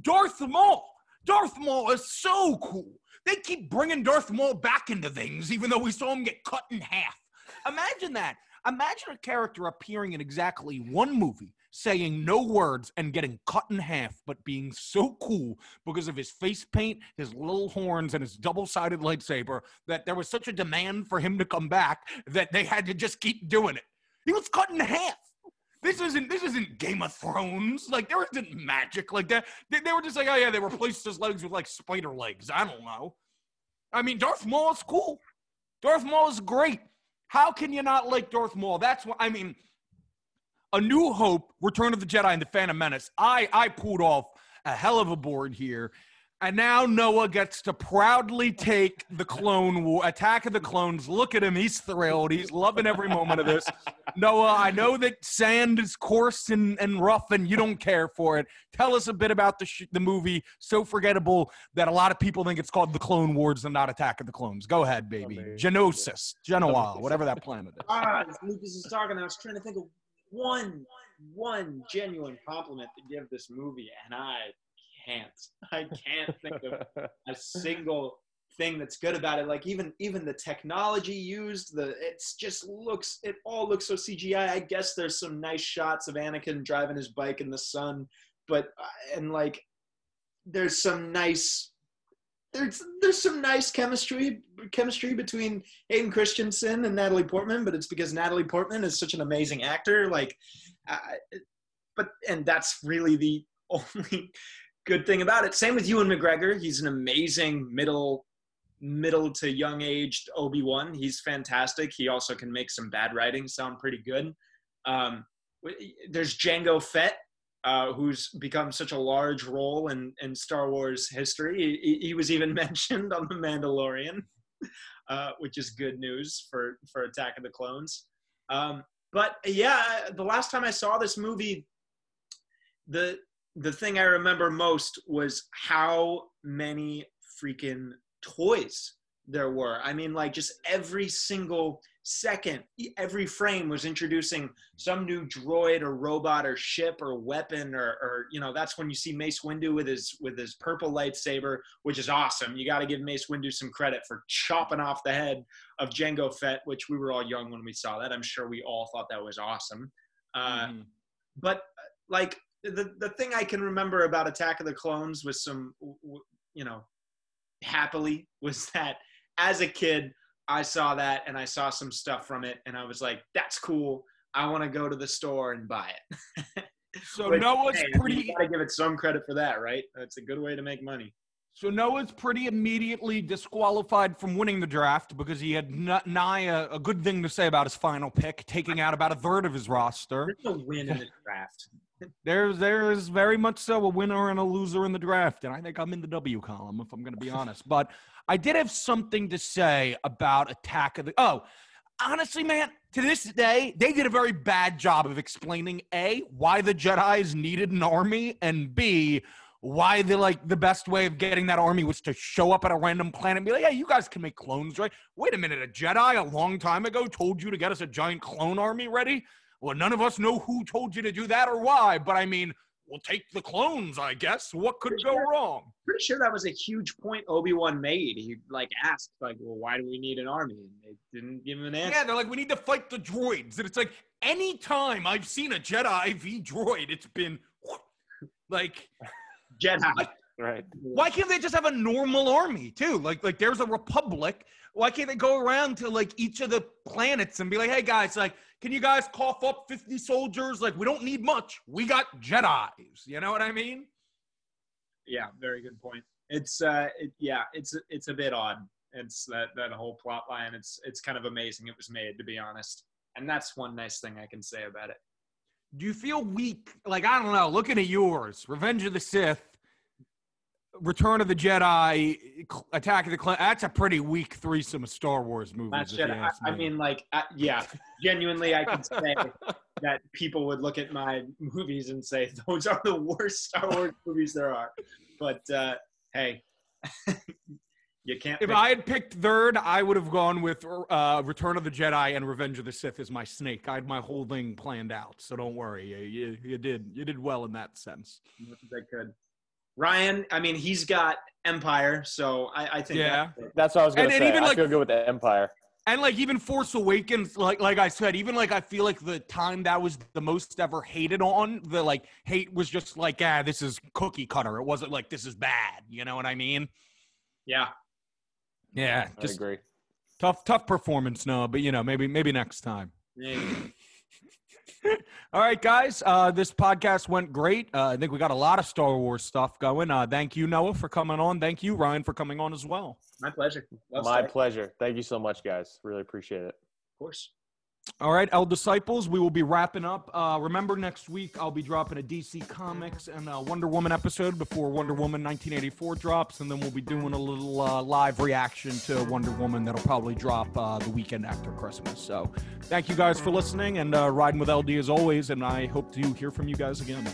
Darth Maul. Darth Maul is so cool. They keep bringing Darth Maul back into things, even though we saw him get cut in half. Imagine that. Imagine a character appearing in exactly one movie, saying no words and getting cut in half, but being so cool because of his face paint, his little horns, and his double sided lightsaber that there was such a demand for him to come back that they had to just keep doing it. He was cut in half. This isn't this isn't Game of Thrones. Like there isn't magic like that. They, they were just like, oh yeah, they replaced his legs with like spider legs. I don't know. I mean, Darth Maul is cool. Darth Maul is great. How can you not like Darth Maul? That's what I mean. A New Hope, Return of the Jedi, and The Phantom Menace. I I pulled off a hell of a board here. And now Noah gets to proudly take the Clone War, Attack of the Clones. Look at him; he's thrilled. He's loving every moment of this. Noah, I know that sand is coarse and, and rough, and you don't care for it. Tell us a bit about the sh- the movie, so forgettable that a lot of people think it's called The Clone Wars and not Attack of the Clones. Go ahead, baby. Genosis, Genoa, whatever that planet is. Ah, Lucas is talking, I was trying to think of one, one genuine compliment to give this movie, and I can't. I can't think of a single thing that's good about it. Like even even the technology used, the it's just looks it all looks so CGI. I guess there's some nice shots of Anakin driving his bike in the sun, but uh, and like there's some nice there's there's some nice chemistry chemistry between Hayden Christensen and Natalie Portman, but it's because Natalie Portman is such an amazing actor. Like, uh, but and that's really the only good thing about it. Same with Ewan McGregor. He's an amazing middle middle to young aged Obi Wan. He's fantastic. He also can make some bad writing sound pretty good. Um, there's Jango Fett, uh, who's become such a large role in, in Star Wars history. He, he was even mentioned on The Mandalorian, uh, which is good news for, for Attack of the Clones. Um, but yeah, the last time I saw this movie, the the thing I remember most was how many freaking toys there were. I mean, like just every single second, every frame was introducing some new droid or robot or ship or weapon or, or you know, that's when you see Mace Windu with his with his purple lightsaber, which is awesome. You got to give Mace Windu some credit for chopping off the head of Jango Fett, which we were all young when we saw that. I'm sure we all thought that was awesome. Uh, mm-hmm. But like the the thing I can remember about Attack of the Clones was some, you know, happily was that as a kid I saw that and I saw some stuff from it and I was like, that's cool. I want to go to the store and buy it. so Which, Noah's hey, pretty. You gotta give it some credit for that, right? That's a good way to make money. So Noah's pretty immediately disqualified from winning the draft because he had nigh a, a, good thing to say about his final pick, taking out about a third of his roster. There's a win in the draft. there's there's very much so a winner and a loser in the draft, and I think I'm in the W column if I'm going to be honest. But I did have something to say about Attack of the. Oh, honestly, man, to this day, they did a very bad job of explaining a why the Jedi's needed an army, and b why the like the best way of getting that army was to show up at a random planet and be like, "Yeah, you guys can make clones, right?" Wait a minute, a Jedi a long time ago told you to get us a giant clone army ready. Well, none of us know who told you to do that or why, but I mean, we'll take the clones, I guess. What could pretty go sure, wrong? Pretty sure that was a huge point Obi Wan made. He like asked, like, "Well, why do we need an army?" And they didn't give him an answer. Yeah, they're like, "We need to fight the droids," and it's like, any time I've seen a Jedi v droid, it's been like Jedi. Right. Why can't they just have a normal army too? Like, like there's a republic. Why can't they go around to like each of the planets and be like, "Hey guys, like, can you guys cough up 50 soldiers? Like, we don't need much. We got Jedi's. You know what I mean? Yeah, very good point. It's uh, it, yeah, it's it's a bit odd. It's that that whole plot line. It's it's kind of amazing it was made, to be honest. And that's one nice thing I can say about it. Do you feel weak? Like I don't know. Looking at yours, Revenge of the Sith Return of the Jedi, Attack of the Clones. That's a pretty weak threesome of Star Wars movies. I, I, mean, like, uh, yeah, genuinely, I can say that people would look at my movies and say those are the worst Star Wars movies there are. But uh, hey, you can't. If I had picked third, I would have gone with uh, Return of the Jedi and Revenge of the Sith as my snake. I had my whole thing planned out, so don't worry. You, you, you did you did well in that sense. As I could. Ryan, I mean, he's got Empire, so I, I think yeah, that's, that's what I was gonna and, say. And even I like, feel good with the Empire. And like even Force Awakens, like like I said, even like I feel like the time that was the most ever hated on, the like hate was just like, ah, this is cookie cutter. It wasn't like this is bad. You know what I mean? Yeah. Yeah. Just I agree. Tough, tough performance, no, but you know, maybe maybe next time. All right, guys. Uh, this podcast went great. Uh, I think we got a lot of Star Wars stuff going. Uh, thank you, Noah, for coming on. Thank you, Ryan, for coming on as well. My pleasure. Love My pleasure. Thank you so much, guys. Really appreciate it. Of course. All right, L Disciples, we will be wrapping up. Uh, remember, next week I'll be dropping a DC Comics and a Wonder Woman episode before Wonder Woman 1984 drops, and then we'll be doing a little uh, live reaction to Wonder Woman that'll probably drop uh, the weekend after Christmas. So, thank you guys for listening and uh, riding with LD as always, and I hope to hear from you guys again.